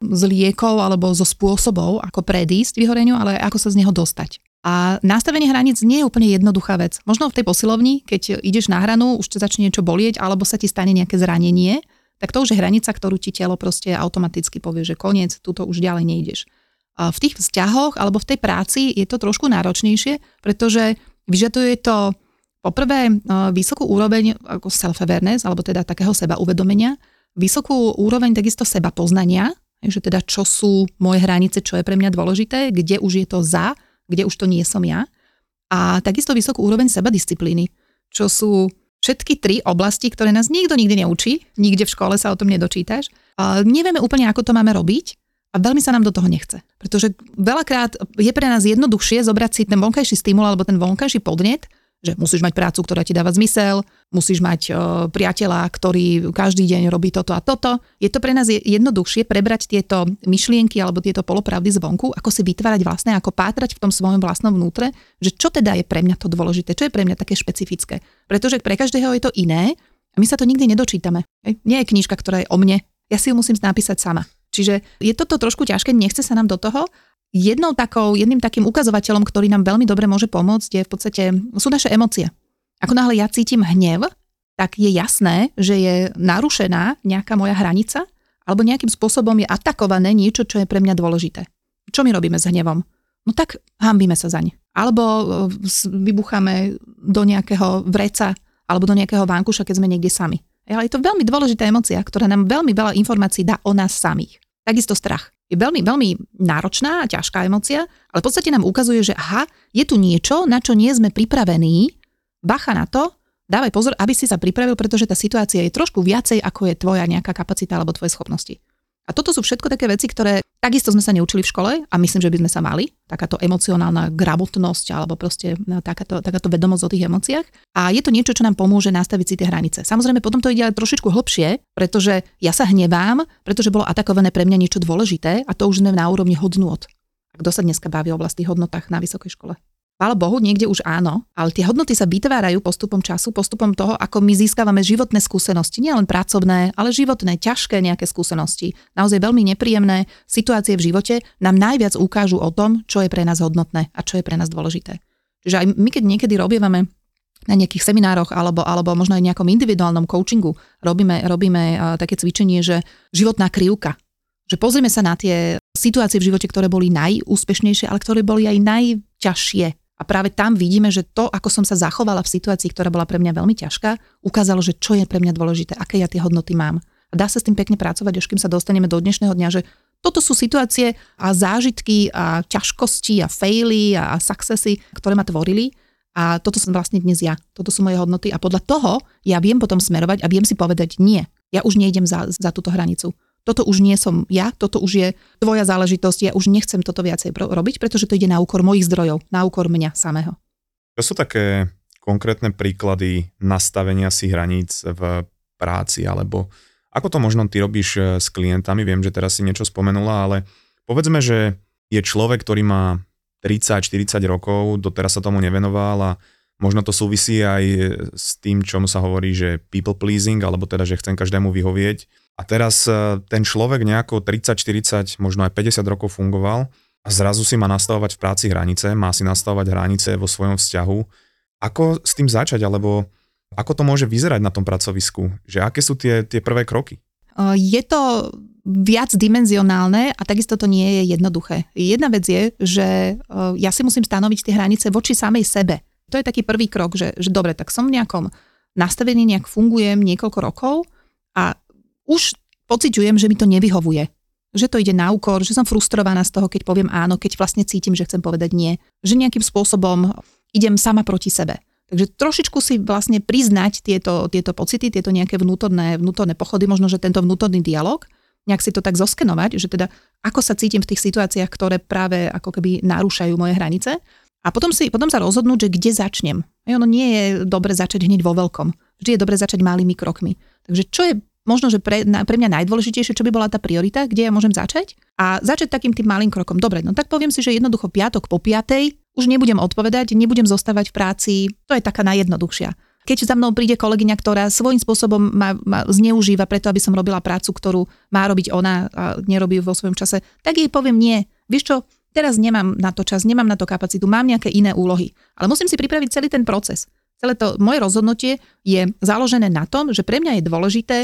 z liekov alebo zo spôsobov, ako predísť vyhoreniu, ale ako sa z neho dostať. A nastavenie hraníc nie je úplne jednoduchá vec. Možno v tej posilovni, keď ideš na hranu, už te začne niečo bolieť, alebo sa ti stane nejaké zranenie, tak to už je hranica, ktorú ti telo proste automaticky povie, že koniec, túto už ďalej nejdeš. V tých vzťahoch alebo v tej práci je to trošku náročnejšie, pretože vyžaduje to poprvé e, vysokú úroveň ako self-awareness, alebo teda takého seba uvedomenia, vysokú úroveň takisto seba poznania, že teda čo sú moje hranice, čo je pre mňa dôležité, kde už je to za, kde už to nie som ja. A takisto vysokú úroveň seba disciplíny, čo sú všetky tri oblasti, ktoré nás nikto nikdy neučí, nikde v škole sa o tom nedočítaš. A nevieme úplne, ako to máme robiť, a veľmi sa nám do toho nechce. Pretože veľakrát je pre nás jednoduchšie zobrať si ten vonkajší stimul alebo ten vonkajší podnet, že musíš mať prácu, ktorá ti dáva zmysel, musíš mať uh, priateľa, ktorý každý deň robí toto a toto. Je to pre nás jednoduchšie prebrať tieto myšlienky alebo tieto polopravdy zvonku, ako si vytvárať vlastné, ako pátrať v tom svojom vlastnom vnútre, že čo teda je pre mňa to dôležité, čo je pre mňa také špecifické. Pretože pre každého je to iné a my sa to nikdy nedočítame. Nie je knižka, ktorá je o mne, ja si ju musím napísať sama. Čiže je toto trošku ťažké, nechce sa nám do toho. Jednou takou, jedným takým ukazovateľom, ktorý nám veľmi dobre môže pomôcť, je v podstate, sú naše emócie. Ako náhle ja cítim hnev, tak je jasné, že je narušená nejaká moja hranica alebo nejakým spôsobom je atakované niečo, čo je pre mňa dôležité. Čo my robíme s hnevom? No tak hambíme sa zaň. Alebo e, vybucháme do nejakého vreca alebo do nejakého vánkuša, keď sme niekde sami. Ale je to veľmi dôležitá emocia, ktorá nám veľmi veľa informácií dá o nás samých. Takisto strach. Je veľmi, veľmi náročná a ťažká emocia, ale v podstate nám ukazuje, že aha, je tu niečo, na čo nie sme pripravení, bacha na to, dávaj pozor, aby si sa pripravil, pretože tá situácia je trošku viacej, ako je tvoja nejaká kapacita alebo tvoje schopnosti. A A toto sú všetko také veci, ktoré takisto sme sa neučili v škole a myslím, že by sme sa mali. Takáto emocionálna gramotnosť alebo proste no, takáto, takáto vedomosť o tých emóciách. A je to niečo, čo nám pomôže nastaviť si tie hranice. Samozrejme, potom to ide aj trošičku hlbšie, pretože ja sa hnevám, pretože bolo atakované pre mňa niečo dôležité a to už sme na úrovni hodnôt. Kto sa dneska baví o vlastných hodnotách na vysokej škole? Chvála Bohu, niekde už áno, ale tie hodnoty sa vytvárajú postupom času, postupom toho, ako my získavame životné skúsenosti, nielen pracovné, ale životné, ťažké nejaké skúsenosti, naozaj veľmi nepríjemné situácie v živote nám najviac ukážu o tom, čo je pre nás hodnotné a čo je pre nás dôležité. Čiže aj my, keď niekedy robívame na nejakých seminároch alebo, alebo možno aj nejakom individuálnom coachingu robíme, robíme také cvičenie, že životná krivka. Že pozrieme sa na tie situácie v živote, ktoré boli najúspešnejšie, ale ktoré boli aj najťažšie a práve tam vidíme, že to, ako som sa zachovala v situácii, ktorá bola pre mňa veľmi ťažká, ukázalo, že čo je pre mňa dôležité, aké ja tie hodnoty mám. A dá sa s tým pekne pracovať, až kým sa dostaneme do dnešného dňa, že toto sú situácie a zážitky a ťažkosti a faily a successy, ktoré ma tvorili. A toto som vlastne dnes ja. Toto sú moje hodnoty a podľa toho ja viem potom smerovať a viem si povedať nie. Ja už nejdem za, za túto hranicu toto už nie som ja, toto už je tvoja záležitosť, ja už nechcem toto viacej robiť, pretože to ide na úkor mojich zdrojov, na úkor mňa samého. Čo sú také konkrétne príklady nastavenia si hraníc v práci, alebo ako to možno ty robíš eh, s klientami? Viem, že teraz si niečo spomenula, ale povedzme, že je človek, ktorý má 30-40 rokov, doteraz sa tomu nevenoval a možno to súvisí aj s tým, čomu sa hovorí, že people pleasing, alebo teda, že chcem každému vyhovieť a teraz e, ten človek nejako 30, 40, možno aj 50 rokov fungoval a zrazu si má nastavovať v práci hranice, má si nastavovať hranice vo svojom vzťahu. Ako s tým začať, alebo ako to môže vyzerať na tom pracovisku? Že aké sú tie, tie prvé kroky? Je to viac dimenzionálne a takisto to nie je jednoduché. Jedna vec je, že ja si musím stanoviť tie hranice voči samej sebe. To je taký prvý krok, že, že dobre, tak som v nejakom nastavení, nejak fungujem niekoľko rokov a už pociťujem, že mi to nevyhovuje. Že to ide na úkor, že som frustrovaná z toho, keď poviem áno, keď vlastne cítim, že chcem povedať nie. Že nejakým spôsobom idem sama proti sebe. Takže trošičku si vlastne priznať tieto, tieto pocity, tieto nejaké vnútorné, vnútorné pochody, možno, že tento vnútorný dialog, nejak si to tak zoskenovať, že teda ako sa cítim v tých situáciách, ktoré práve ako keby narúšajú moje hranice. A potom, si, potom sa rozhodnúť, že kde začnem. Ono nie je dobre začať hneď vo veľkom. Vždy je dobre začať malými krokmi. Takže čo je možno, že pre, pre mňa najdôležitejšie, čo by bola tá priorita, kde ja môžem začať a začať takým tým malým krokom. Dobre, no tak poviem si, že jednoducho piatok po piatej už nebudem odpovedať, nebudem zostávať v práci, to je taká najjednoduchšia. Keď za mnou príde kolegyňa, ktorá svojím spôsobom ma, ma zneužíva preto, aby som robila prácu, ktorú má robiť ona a nerobí vo svojom čase, tak jej poviem nie. Vieš čo, teraz nemám na to čas, nemám na to kapacitu, mám nejaké iné úlohy. Ale musím si pripraviť celý ten proces. Celé to moje rozhodnutie je založené na tom, že pre mňa je dôležité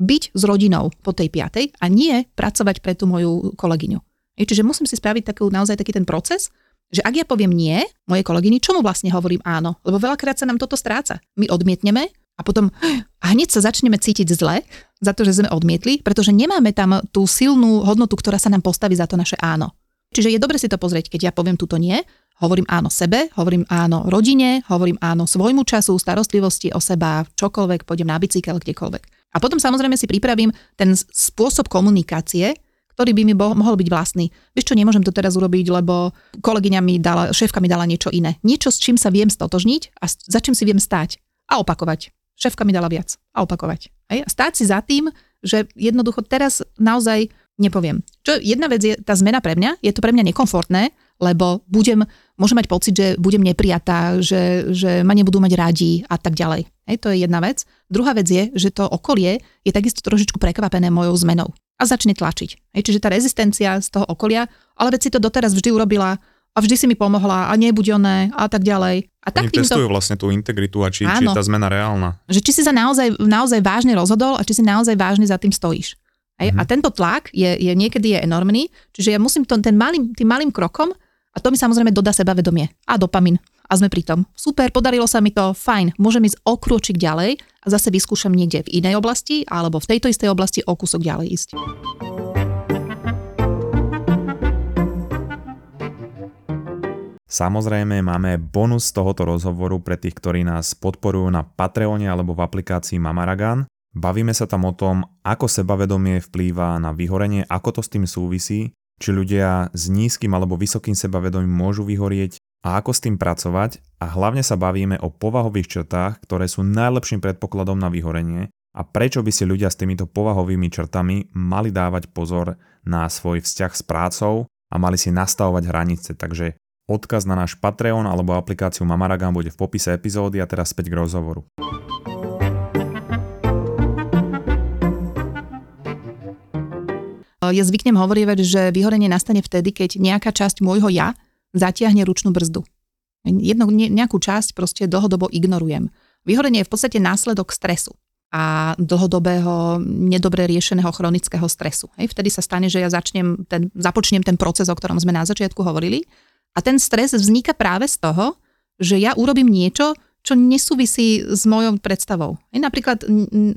byť s rodinou po tej piatej a nie pracovať pre tú moju kolegyňu. Čiže musím si spraviť takú, naozaj taký ten proces, že ak ja poviem nie mojej kolegyni, čomu vlastne hovorím áno? Lebo veľakrát sa nám toto stráca. My odmietneme a potom a hneď sa začneme cítiť zle za to, že sme odmietli, pretože nemáme tam tú silnú hodnotu, ktorá sa nám postaví za to naše áno. Čiže je dobre si to pozrieť, keď ja poviem túto nie, hovorím áno sebe, hovorím áno rodine, hovorím áno svojmu času, starostlivosti o seba, čokoľvek, pôjdem na bicykel, kdekoľvek. A potom samozrejme si pripravím ten spôsob komunikácie, ktorý by mi bo- mohol byť vlastný. Vieš čo, nemôžem to teraz urobiť, lebo kolegyňa mi dala, šéfka mi dala niečo iné. Niečo, s čím sa viem stotožniť a za čím si viem stáť. A opakovať. Šéfka mi dala viac. A opakovať. Hej? A stáť si za tým, že jednoducho teraz naozaj nepoviem. Čo jedna vec je tá zmena pre mňa, je to pre mňa nekomfortné, lebo budem, môžem mať pocit, že budem neprijatá, že, že ma nebudú mať radi a tak ďalej. Hej, to je jedna vec. Druhá vec je, že to okolie je takisto trošičku prekvapené mojou zmenou a začne tlačiť. Hej, čiže tá rezistencia z toho okolia, ale veď si to doteraz vždy urobila a vždy si mi pomohla a nebuď oné a tak ďalej. A tak Oni testujú to... vlastne tú integritu a či, či je tá zmena reálna. Že či si sa naozaj, naozaj vážne rozhodol a či si naozaj vážne za tým stojíš. Hej? Mm-hmm. A tento tlak je, je niekedy je enormný, čiže ja musím to, ten malým, tým malým krokom a to mi samozrejme dodá sebavedomie a dopamin. A sme pri tom. Super, podarilo sa mi to, fajn, môžem ísť o krôčik ďalej a zase vyskúšam niekde v inej oblasti alebo v tejto istej oblasti o kúsok ďalej ísť. Samozrejme máme bonus tohoto rozhovoru pre tých, ktorí nás podporujú na Patreone alebo v aplikácii Mamaragan. Bavíme sa tam o tom, ako sebavedomie vplýva na vyhorenie, ako to s tým súvisí, či ľudia s nízkym alebo vysokým sebavedomím môžu vyhorieť a ako s tým pracovať a hlavne sa bavíme o povahových črtách, ktoré sú najlepším predpokladom na vyhorenie a prečo by si ľudia s týmito povahovými črtami mali dávať pozor na svoj vzťah s prácou a mali si nastavovať hranice. Takže odkaz na náš Patreon alebo aplikáciu Mamaragam bude v popise epizódy a teraz späť k rozhovoru. Ja zvyknem hovorievať, že vyhorenie nastane vtedy, keď nejaká časť môjho ja zatiahne ručnú brzdu. Jedno, nejakú časť proste dlhodobo ignorujem. Vyhorenie je v podstate následok stresu a dlhodobého, nedobre riešeného chronického stresu. Hej, vtedy sa stane, že ja začnem ten, započnem ten proces, o ktorom sme na začiatku hovorili. A ten stres vzniká práve z toho, že ja urobím niečo, čo nesúvisí s mojou predstavou. Hej, napríklad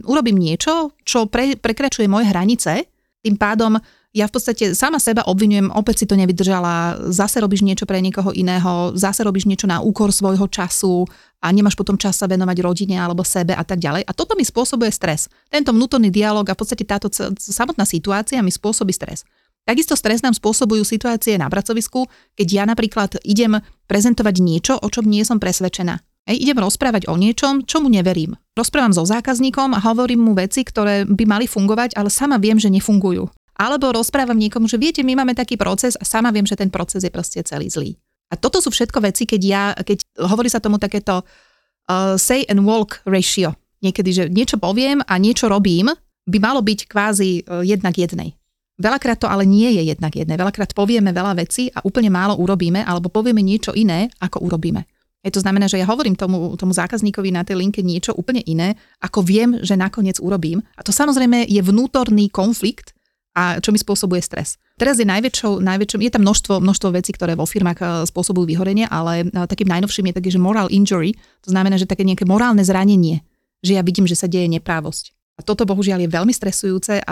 urobím niečo, čo pre, prekračuje moje hranice, tým pádom ja v podstate sama seba obvinujem, opäť si to nevydržala, zase robíš niečo pre niekoho iného, zase robíš niečo na úkor svojho času a nemáš potom čas sa venovať rodine alebo sebe a tak ďalej. A toto mi spôsobuje stres. Tento vnútorný dialog a v podstate táto samotná situácia mi spôsobí stres. Takisto stres nám spôsobujú situácie na pracovisku, keď ja napríklad idem prezentovať niečo, o čom nie som presvedčená. Ej, idem rozprávať o niečom, čomu neverím. Rozprávam so zákazníkom a hovorím mu veci, ktoré by mali fungovať, ale sama viem, že nefungujú. Alebo rozprávam niekomu, že viete, my máme taký proces a sama viem, že ten proces je proste celý zlý. A toto sú všetko veci, keď ja, keď hovorí sa tomu takéto uh, say and walk ratio. Niekedy, že niečo poviem a niečo robím, by malo byť kvázi uh, jednak jednej. Veľakrát to ale nie je jednak jedné. Veľakrát povieme veľa vecí a úplne málo urobíme, alebo povieme niečo iné, ako urobíme. Je to znamená, že ja hovorím tomu, tomu zákazníkovi na tej linke niečo úplne iné, ako viem, že nakoniec urobím. A to samozrejme je vnútorný konflikt, a čo mi spôsobuje stres. Teraz je najväčšou, najväčšou je tam množstvo, množstvo vecí, ktoré vo firmách eh, spôsobujú vyhorenie, ale eh, takým najnovším je taký, že moral injury, to znamená, že také nejaké morálne zranenie, že ja vidím, že sa deje neprávosť. A toto bohužiaľ je veľmi stresujúce a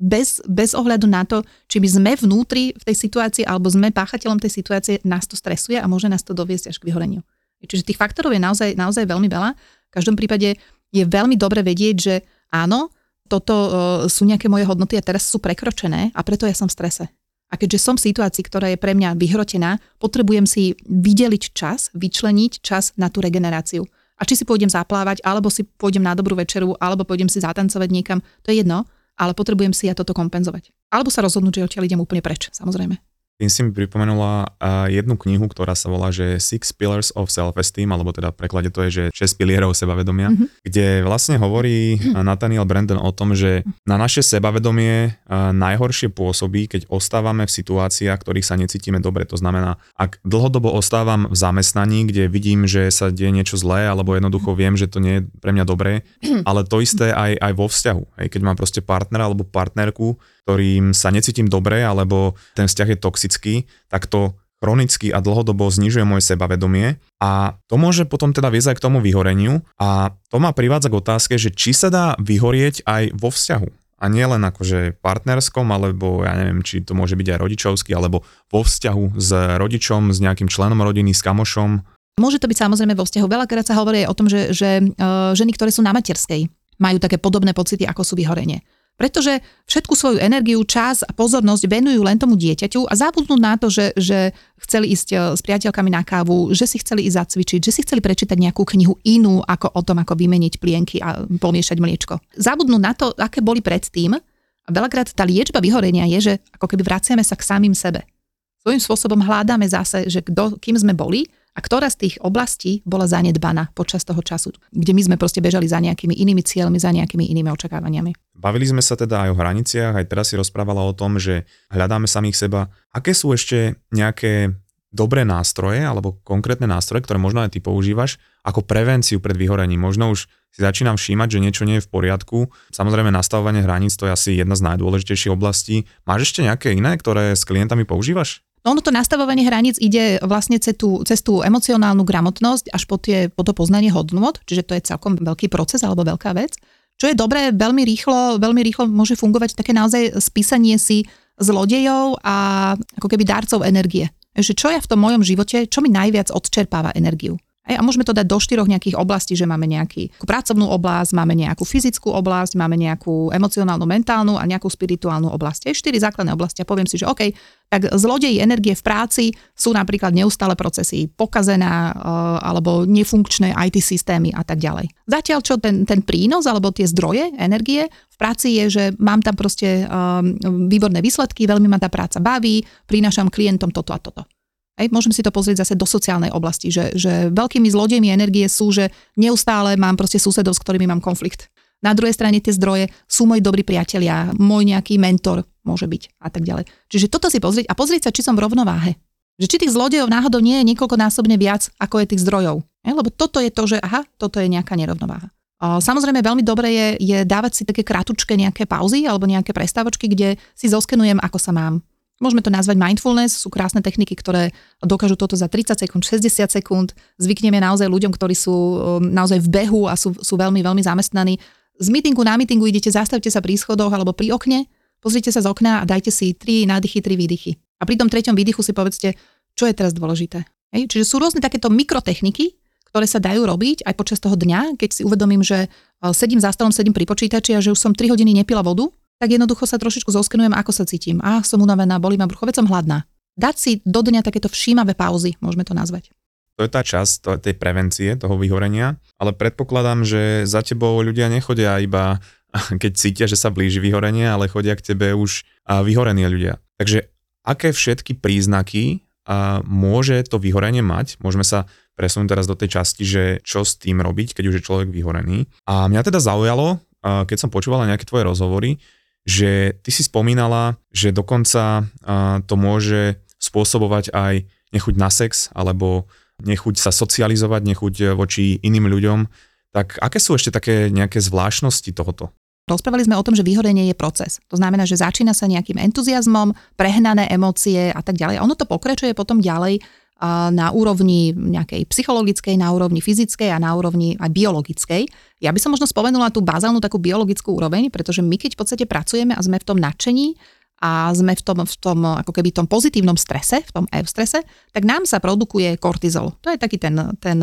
bez, bez ohľadu na to, či my sme vnútri v tej situácii alebo sme páchateľom tej situácie, nás to stresuje a môže nás to doviesť až k vyhoreniu. Čiže tých faktorov je naozaj, naozaj veľmi veľa. V každom prípade je veľmi dobre vedieť, že áno, toto uh, sú nejaké moje hodnoty a teraz sú prekročené a preto ja som v strese. A keďže som v situácii, ktorá je pre mňa vyhrotená, potrebujem si vydeliť čas, vyčleniť čas na tú regeneráciu. A či si pôjdem zaplávať, alebo si pôjdem na dobrú večeru, alebo pôjdem si zatancovať niekam, to je jedno, ale potrebujem si ja toto kompenzovať. Alebo sa rozhodnúť, že odtiaľ idem úplne preč, samozrejme. Tým si mi pripomenula jednu knihu, ktorá sa volá, že Six Pillars of Self-Esteem, alebo teda v preklade to je, že 6 pilierov sebavedomia, mm-hmm. kde vlastne hovorí Nathaniel Brandon o tom, že na naše sebavedomie najhoršie pôsobí, keď ostávame v situáciách, ktorých sa necítime dobre. To znamená, ak dlhodobo ostávam v zamestnaní, kde vidím, že sa deje niečo zlé, alebo jednoducho viem, že to nie je pre mňa dobré, ale to isté aj, aj vo vzťahu. Hej, keď mám proste partnera alebo partnerku, ktorým sa necítim dobre, alebo ten vzťah je toxický, tak to chronicky a dlhodobo znižuje moje sebavedomie a to môže potom teda viesť aj k tomu vyhoreniu a to ma privádza k otázke, že či sa dá vyhorieť aj vo vzťahu a nie len akože partnerskom, alebo ja neviem, či to môže byť aj rodičovský, alebo vo vzťahu s rodičom, s nejakým členom rodiny, s kamošom. Môže to byť samozrejme vo vzťahu. Veľakrát sa hovorí o tom, že, že uh, ženy, ktoré sú na materskej, majú také podobné pocity, ako sú vyhorenie. Pretože všetku svoju energiu, čas a pozornosť venujú len tomu dieťaťu a zabudnú na to, že, že chceli ísť e, s priateľkami na kávu, že si chceli ísť zacvičiť, že si chceli prečítať nejakú knihu inú ako o tom, ako vymeniť plienky a pomiešať mliečko. Zabudnú na to, aké boli predtým a veľakrát tá liečba vyhorenia je, že ako keby vraciame sa k samým sebe. Svojím spôsobom hľadáme zase, že kdo, kým sme boli a ktorá z tých oblastí bola zanedbaná počas toho času, kde my sme proste bežali za nejakými inými cieľmi, za nejakými inými očakávaniami. Bavili sme sa teda aj o hraniciach, aj teraz si rozprávala o tom, že hľadáme samých seba. Aké sú ešte nejaké dobré nástroje alebo konkrétne nástroje, ktoré možno aj ty používaš ako prevenciu pred vyhorením. Možno už si začínam všímať, že niečo nie je v poriadku. Samozrejme, nastavovanie hraníc to je asi jedna z najdôležitejších oblastí. Máš ešte nejaké iné, ktoré s klientami používaš? No ono to nastavovanie hraníc ide vlastne cez tú, cez tú emocionálnu gramotnosť až po, tie, po to poznanie hodnot, čiže to je celkom veľký proces alebo veľká vec. Čo je dobré, veľmi rýchlo, veľmi rýchlo môže fungovať také naozaj spísanie si zlodejov a ako keby darcov energie. Že čo ja v tom mojom živote, čo mi najviac odčerpáva energiu. Hej, a môžeme to dať do štyroch nejakých oblastí, že máme nejakú pracovnú oblasť, máme nejakú fyzickú oblasť, máme nejakú emocionálnu, mentálnu a nejakú spirituálnu oblasť. Hej, štyri základné oblasti a poviem si, že OK, tak zlodeji energie v práci sú napríklad neustále procesy pokazená eh, alebo nefunkčné IT systémy a tak ďalej. Zatiaľ, čo ten, ten prínos alebo tie zdroje energie v práci je, že mám tam proste um, výborné výsledky, veľmi ma tá práca baví, prinášam klientom toto a toto. Hej, môžem si to pozrieť zase do sociálnej oblasti, že, že veľkými zlodejmi energie sú, že neustále mám proste susedov, s ktorými mám konflikt. Na druhej strane tie zdroje sú moji dobrí priatelia, môj nejaký mentor môže byť a tak ďalej. Čiže toto si pozrieť a pozrieť sa, či som v rovnováhe. Že či tých zlodejov náhodou nie je niekoľkonásobne viac, ako je tých zdrojov. Hej, lebo toto je to, že aha, toto je nejaká nerovnováha. Samozrejme, veľmi dobre je, je dávať si také kratučké nejaké pauzy alebo nejaké prestávočky, kde si zoskenujem, ako sa mám. Môžeme to nazvať mindfulness, sú krásne techniky, ktoré dokážu toto za 30 sekúnd, 60 sekúnd. Zvykneme naozaj ľuďom, ktorí sú um, naozaj v behu a sú, sú veľmi, veľmi zamestnaní. Z meetingu na meetingu idete, zastavte sa pri schodoch alebo pri okne, pozrite sa z okna a dajte si 3 nádychy, 3 výdychy. A pri tom treťom výdychu si povedzte, čo je teraz dôležité. Hej? Čiže sú rôzne takéto mikrotechniky, ktoré sa dajú robiť aj počas toho dňa, keď si uvedomím, že uh, sedím za stolom, sedím pri počítači a že už som 3 hodiny nepila vodu, tak jednoducho sa trošičku zoskenujem, ako sa cítim. A som unavená, bolí ma brucho, veď som hladná. Dať si do dňa takéto všímavé pauzy, môžeme to nazvať. To je tá časť tej prevencie, toho vyhorenia, ale predpokladám, že za tebou ľudia nechodia iba keď cítia, že sa blíži vyhorenie, ale chodia k tebe už vyhorení ľudia. Takže aké všetky príznaky môže to vyhorenie mať? Môžeme sa presunúť teraz do tej časti, že čo s tým robiť, keď už je človek vyhorený. A mňa teda zaujalo, keď som počúvala nejaké tvoje rozhovory, že ty si spomínala, že dokonca to môže spôsobovať aj nechuť na sex, alebo nechuť sa socializovať, nechuť voči iným ľuďom. Tak aké sú ešte také nejaké zvláštnosti tohoto? Rozprávali sme o tom, že vyhorenie je proces. To znamená, že začína sa nejakým entuziasmom, prehnané emócie a tak ďalej. Ono to pokračuje potom ďalej na úrovni nejakej psychologickej, na úrovni fyzickej a na úrovni aj biologickej. Ja by som možno spomenula tú bazálnu takú biologickú úroveň, pretože my keď v podstate pracujeme a sme v tom nadšení a sme v tom, v tom ako keby tom pozitívnom strese, v tom F strese, tak nám sa produkuje kortizol. To je taký ten, ten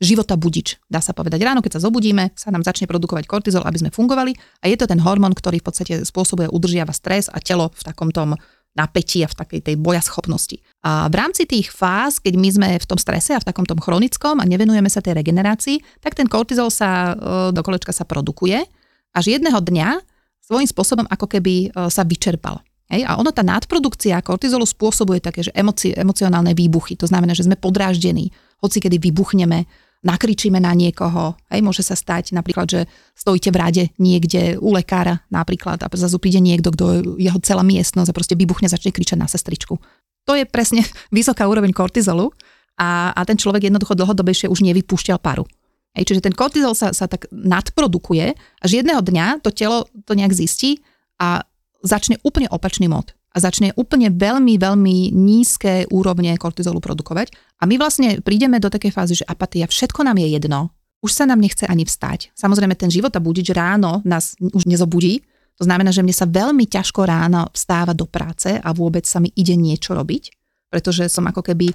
života budič, dá sa povedať. Ráno, keď sa zobudíme, sa nám začne produkovať kortizol, aby sme fungovali a je to ten hormón, ktorý v podstate spôsobuje, udržiava stres a telo v takom tom napätí a v takej tej bojaschopnosti. A v rámci tých fáz, keď my sme v tom strese a v takom tom chronickom a nevenujeme sa tej regenerácii, tak ten kortizol sa e, do kolečka sa produkuje až jedného dňa svojím spôsobom ako keby e, sa vyčerpal. Hej? A ono, tá nadprodukcia kortizolu spôsobuje také, že emoci, emocionálne výbuchy. To znamená, že sme podráždení, hoci kedy vybuchneme, nakričíme na niekoho. Hej, môže sa stať napríklad, že stojíte v rade niekde u lekára napríklad a zase príde niekto, kto jeho celá miestnosť a proste vybuchne, začne kričať na sestričku. To je presne vysoká úroveň kortizolu a, a ten človek jednoducho dlhodobejšie už nevypúšťal paru. Hej, čiže ten kortizol sa, sa tak nadprodukuje, až jedného dňa to telo to nejak zistí a začne úplne opačný mod a začne úplne veľmi, veľmi nízke úrovne kortizolu produkovať. A my vlastne prídeme do takej fázy, že apatia, všetko nám je jedno, už sa nám nechce ani vstať. Samozrejme, ten život a budič ráno nás už nezobudí, to znamená, že mne sa veľmi ťažko ráno vstáva do práce a vôbec sa mi ide niečo robiť, pretože som ako keby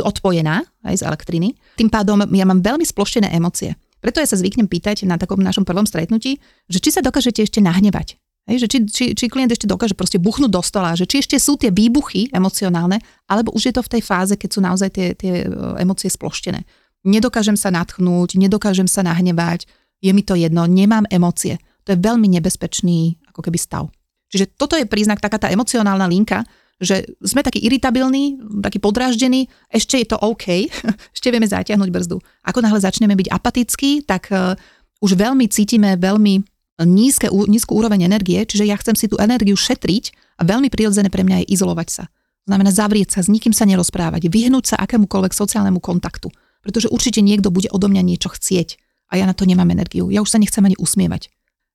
odpojená aj z elektriny. Tým pádom ja mám veľmi sploštené emócie. Preto ja sa zvyknem pýtať na takom našom prvom stretnutí, že či sa dokážete ešte nahnevať. Hej, že či, či, či klient ešte dokáže proste buchnúť do stola, že či ešte sú tie výbuchy emocionálne, alebo už je to v tej fáze, keď sú naozaj tie, tie e, emócie sploštené. Nedokážem sa natchnúť, nedokážem sa nahnevať, je mi to jedno, nemám emócie. To je veľmi nebezpečný ako keby stav. Čiže toto je príznak, taká tá emocionálna linka, že sme takí iritabilní, takí podráždení, ešte je to OK, ešte vieme zatiahnuť brzdu. Ako náhle začneme byť apatickí, tak uh, už veľmi cítime, veľmi nízke, nízku úroveň energie, čiže ja chcem si tú energiu šetriť a veľmi prirodzené pre mňa je izolovať sa. Znamená zavrieť sa, s nikým sa nerozprávať, vyhnúť sa akémukoľvek sociálnemu kontaktu, pretože určite niekto bude odo mňa niečo chcieť a ja na to nemám energiu. Ja už sa nechcem ani usmievať.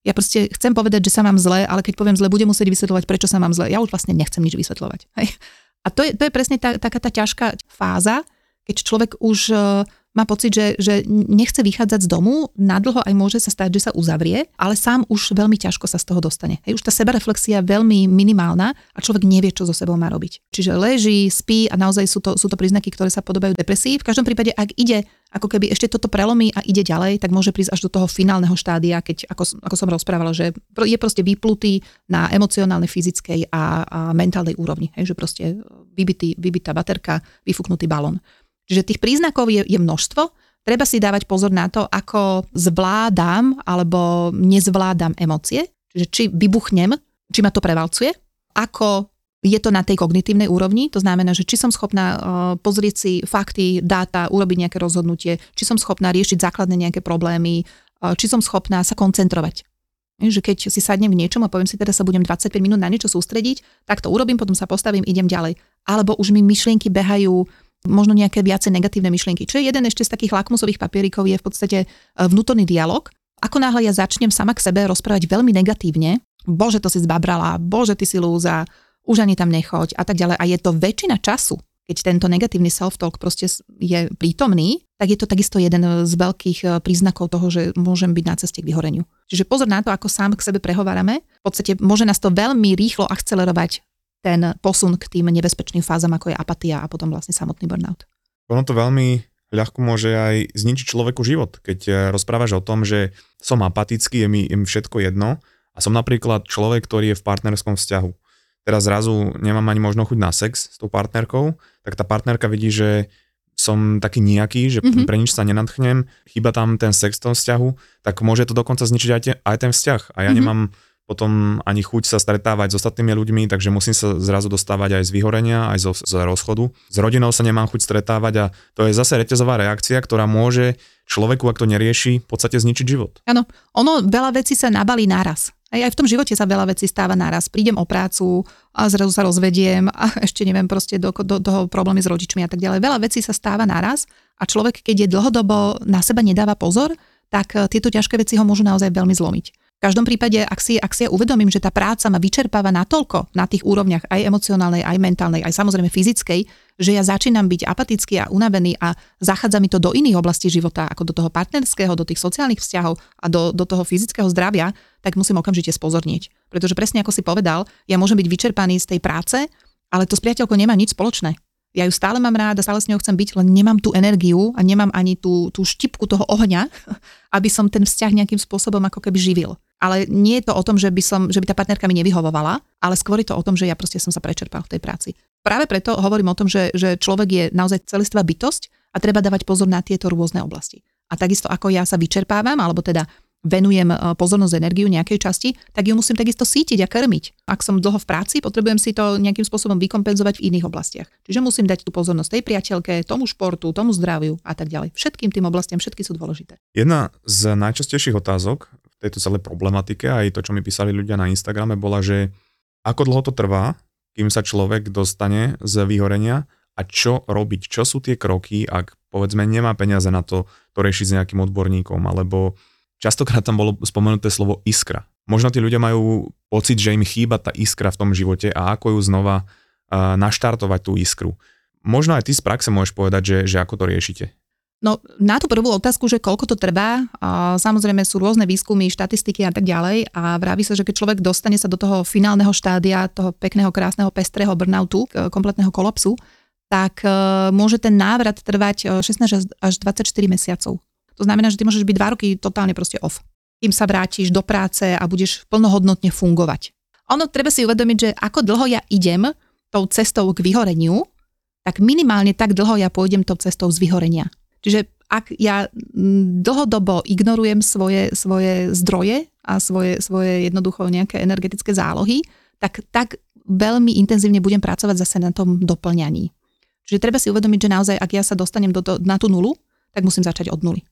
Ja proste chcem povedať, že sa mám zle, ale keď poviem zle, budem musieť vysvetľovať, prečo sa mám zle. Ja už vlastne nechcem nič vysvetľovať. Hej. A to je, to je presne tá, taká tá ťažká fáza, keď človek už má pocit, že, že nechce vychádzať z domu, nadlho aj môže sa stať, že sa uzavrie, ale sám už veľmi ťažko sa z toho dostane. Hej, už tá sebareflexia je veľmi minimálna a človek nevie, čo so sebou má robiť. Čiže leží, spí a naozaj sú to, sú to príznaky, ktoré sa podobajú depresii. V každom prípade, ak ide ako keby ešte toto prelomí a ide ďalej, tak môže prísť až do toho finálneho štádia, keď, ako, ako som rozprávala, že je proste vyplutý na emocionálnej, fyzickej a, a mentálnej úrovni. Hej, že proste vybitý, vybitá baterka, vyfúknutý balón. Čiže tých príznakov je, je množstvo. Treba si dávať pozor na to, ako zvládam alebo nezvládam emócie. Čiže či vybuchnem, či ma to prevalcuje, ako je to na tej kognitívnej úrovni, to znamená, že či som schopná uh, pozrieť si fakty, dáta, urobiť nejaké rozhodnutie, či som schopná riešiť základné nejaké problémy, uh, či som schopná sa koncentrovať. Že keď si sadnem v niečom a poviem si, teda sa budem 25 minút na niečo sústrediť, tak to urobím, potom sa postavím, idem ďalej. Alebo už mi myšlienky behajú možno nejaké viacej negatívne myšlienky. Čo je jeden ešte z takých lakmusových papierikov, je v podstate e, vnútorný dialog. Ako náhle ja začnem sama k sebe rozprávať veľmi negatívne, bože, to si zbabrala, bože, ty si lúza, už ani tam nechoď a tak ďalej. A je to väčšina času, keď tento negatívny self-talk proste je prítomný, tak je to takisto jeden z veľkých e, príznakov toho, že môžem byť na ceste k vyhoreniu. Čiže pozor na to, ako sám k sebe prehovárame. V podstate môže nás to veľmi rýchlo akcelerovať ten posun k tým nebezpečným fázam, ako je apatia a potom vlastne samotný burnout. Ono to veľmi ľahko môže aj zničiť človeku život, keď eh, rozprávaš o tom, že som apatický, je mi, je mi všetko jedno a som napríklad človek, ktorý je v partnerskom vzťahu. Teraz zrazu nemám ani možno chuť na sex s tou partnerkou, tak tá partnerka vidí, že som taký nejaký, že mm-hmm. pre nič sa nenadchnem, chyba tam ten sex v tom vzťahu, tak môže to dokonca zničiť aj, te, aj ten vzťah. A ja mm-hmm. nemám potom ani chuť sa stretávať s ostatnými ľuďmi, takže musím sa zrazu dostávať aj z vyhorenia, aj zo, z rozchodu. S rodinou sa nemám chuť stretávať a to je zase reťazová reakcia, ktorá môže človeku, ak to nerieši, v podstate zničiť život. Áno, ono veľa vecí sa nabalí naraz. Aj, v tom živote sa veľa vecí stáva naraz. Prídem o prácu a zrazu sa rozvediem a ešte neviem proste do, do toho problémy s rodičmi a tak ďalej. Veľa vecí sa stáva naraz a človek, keď je dlhodobo na seba nedáva pozor, tak eh, tieto ťažké veci ho môžu naozaj veľmi zlomiť. V každom prípade, ak si, ak si ja uvedomím, že tá práca ma vyčerpáva natoľko na tých úrovniach aj emocionálnej, aj mentálnej, aj samozrejme fyzickej, že ja začínam byť apatický a unavený a zachádza mi to do iných oblastí života, ako do toho partnerského, do tých sociálnych vzťahov a do, do toho fyzického zdravia, tak musím okamžite spozornieť. Pretože presne ako si povedal, ja môžem byť vyčerpaný z tej práce, ale to s priateľkou nemá nič spoločné. Ja ju stále mám ráda, stále s ňou chcem byť, len nemám tú energiu a nemám ani tú, tú štipku toho ohňa, aby som ten vzťah nejakým spôsobom ako keby živil. Ale nie je to o tom, že by, som, že by tá partnerka mi nevyhovovala, ale skôr je to o tom, že ja proste som sa prečerpal v tej práci. Práve preto hovorím o tom, že, že človek je naozaj celistvá bytosť a treba dávať pozor na tieto rôzne oblasti. A takisto ako ja sa vyčerpávam, alebo teda venujem e, pozornosť, energiu nejakej časti, tak ju musím takisto sítiť a krmiť. Ak som dlho v práci, potrebujem si to nejakým spôsobom vykompenzovať v iných oblastiach. Čiže musím dať tú pozornosť tej priateľke, tomu športu, tomu zdraviu a tak ďalej. Všetkým tým oblastiam, všetky sú dôležité. Jedna z najčastejších otázok tejto celej problematike, aj to, čo mi písali ľudia na Instagrame, bola, že ako dlho to trvá, kým sa človek dostane z vyhorenia a čo robiť, čo sú tie kroky, ak povedzme nemá peniaze na to, to riešiť s nejakým odborníkom, alebo Častokrát tam bolo spomenuté slovo iskra. Možno tí ľudia majú pocit, že im chýba tá iskra v tom živote a ako ju znova naštartovať tú iskru. Možno aj ty z praxe môžeš povedať, že, že ako to riešite. No na tú prvú otázku, že koľko to trvá, samozrejme sú rôzne výskumy, štatistiky a tak ďalej a vraví sa, že keď človek dostane sa do toho finálneho štádia, toho pekného, krásneho, pestrého burnoutu, kompletného kolapsu, tak uh, môže ten návrat trvať 16 až 24 mesiacov. To znamená, že ty môžeš byť dva roky totálne proste off. Kým sa vrátiš do práce a budeš plnohodnotne fungovať. Ono treba si uvedomiť, že ako dlho ja idem tou cestou k vyhoreniu, tak minimálne tak dlho ja pôjdem tou cestou z vyhorenia. Čiže ak ja dlhodobo ignorujem svoje, svoje zdroje a svoje, svoje jednoducho nejaké energetické zálohy, tak tak veľmi intenzívne budem pracovať zase na tom doplňaní. Čiže treba si uvedomiť, že naozaj, ak ja sa dostanem do to, na tú nulu, tak musím začať od nuly.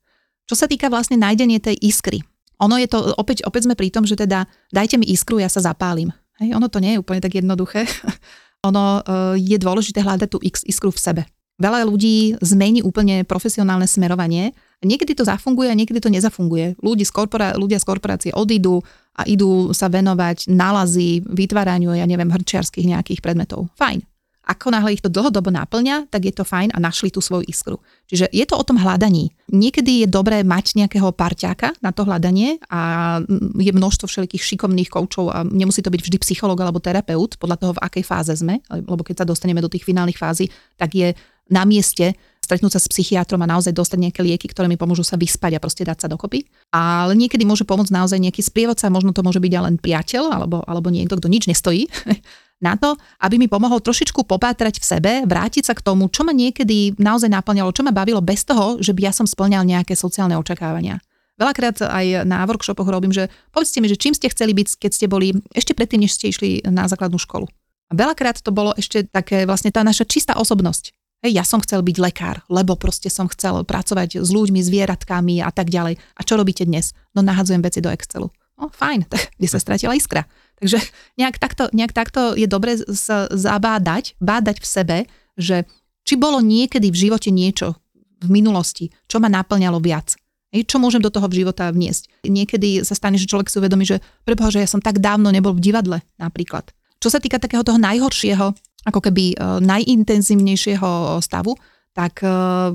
Čo sa týka vlastne nájdenie tej iskry. Ono je to, opäť, opäť sme pri tom, že teda dajte mi iskru, ja sa zapálim. Hej, ono to nie je úplne tak jednoduché. ono uh, je dôležité hľadať tú iskru v sebe. Veľa ľudí zmení úplne profesionálne smerovanie. Niekedy to zafunguje a niekedy to nezafunguje. Ľudí z korpora- ľudia z korporácie odídu a idú sa venovať nálazy, vytváraniu, ja neviem, hrčiarských nejakých predmetov. Fajn. ako náhle ich to dlhodobo naplňa, tak je to fajn a našli tú svoju iskru. Čiže je to o tom hľadaní. Niekedy je dobré mať nejakého parťáka na to hľadanie a je množstvo všelijakých šikovných koučov a nemusí to byť vždy psychológ alebo terapeut, podľa toho, v akej fáze sme, lebo keď sa dostaneme do tých finálnych fází, tak je na mieste stretnúť sa s psychiatrom a naozaj dostať nejaké lieky, ktoré mi pomôžu sa vyspať a proste dať sa dokopy. Ale niekedy môže pomôcť naozaj nejaký sprievodca, možno to môže byť len priateľ alebo, alebo niekto, kto nič nestojí na to, aby mi pomohol trošičku popátrať v sebe, vrátiť sa k tomu, čo ma niekedy naozaj naplňalo, čo ma bavilo bez toho, že by ja som splňal nejaké sociálne očakávania. Veľakrát aj na workshopoch robím, že povedzte mi, že čím ste chceli byť, keď ste boli ešte predtým, než ste išli na základnú školu. A veľakrát to bolo ešte také vlastne tá naša čistá osobnosť. Hej, ja som chcel byť lekár, lebo proste som chcel pracovať s ľuďmi, zvieratkami a tak ďalej. A čo robíte dnes? No nahadzujem veci do Excelu. No fajn, tak kde sa stratila iskra. Takže nejak takto, nejak takto je dobre sa zabádať, bádať v sebe, že či bolo niekedy v živote niečo v minulosti, čo ma naplňalo viac. Hej, čo môžem do toho v života vniesť. Niekedy sa stane, že človek si uvedomí, že preboha, že ja som tak dávno nebol v divadle napríklad. Čo sa týka takého toho najhoršieho, ako keby uh, najintenzívnejšieho stavu, tak uh,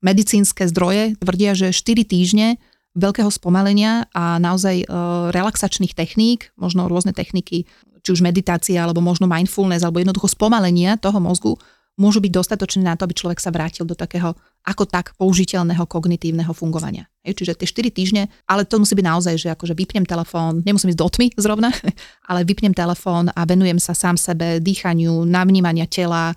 medicínske zdroje tvrdia, že 4 týždne veľkého spomalenia a naozaj e, relaxačných techník, možno rôzne techniky, či už meditácia, alebo možno mindfulness, alebo jednoducho spomalenia toho mozgu, môžu byť dostatočné na to, aby človek sa vrátil do takého ako tak použiteľného kognitívneho fungovania. Hej, čiže tie 4 týždne, ale to musí byť naozaj, že akože vypnem telefón, nemusím ísť do tmy zrovna, ale vypnem telefón a venujem sa sám sebe, dýchaniu, navnímania tela, e,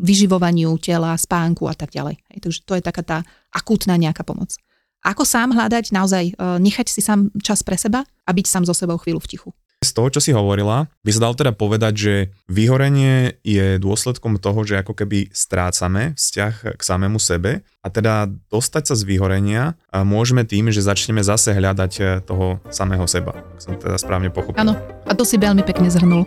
vyživovaniu tela, spánku a tak ďalej. Hej, takže to je taká tá akútna nejaká pomoc. Ako sám hľadať, naozaj e, nechať si sám čas pre seba a byť sám so sebou chvíľu v tichu. Z toho, čo si hovorila, by sa dal teda povedať, že vyhorenie je dôsledkom toho, že ako keby strácame vzťah k samému sebe a teda dostať sa z vyhorenia môžeme tým, že začneme zase hľadať e, toho samého seba. Ak som teda správne pochopil. Áno, a to si veľmi pekne zhrnul.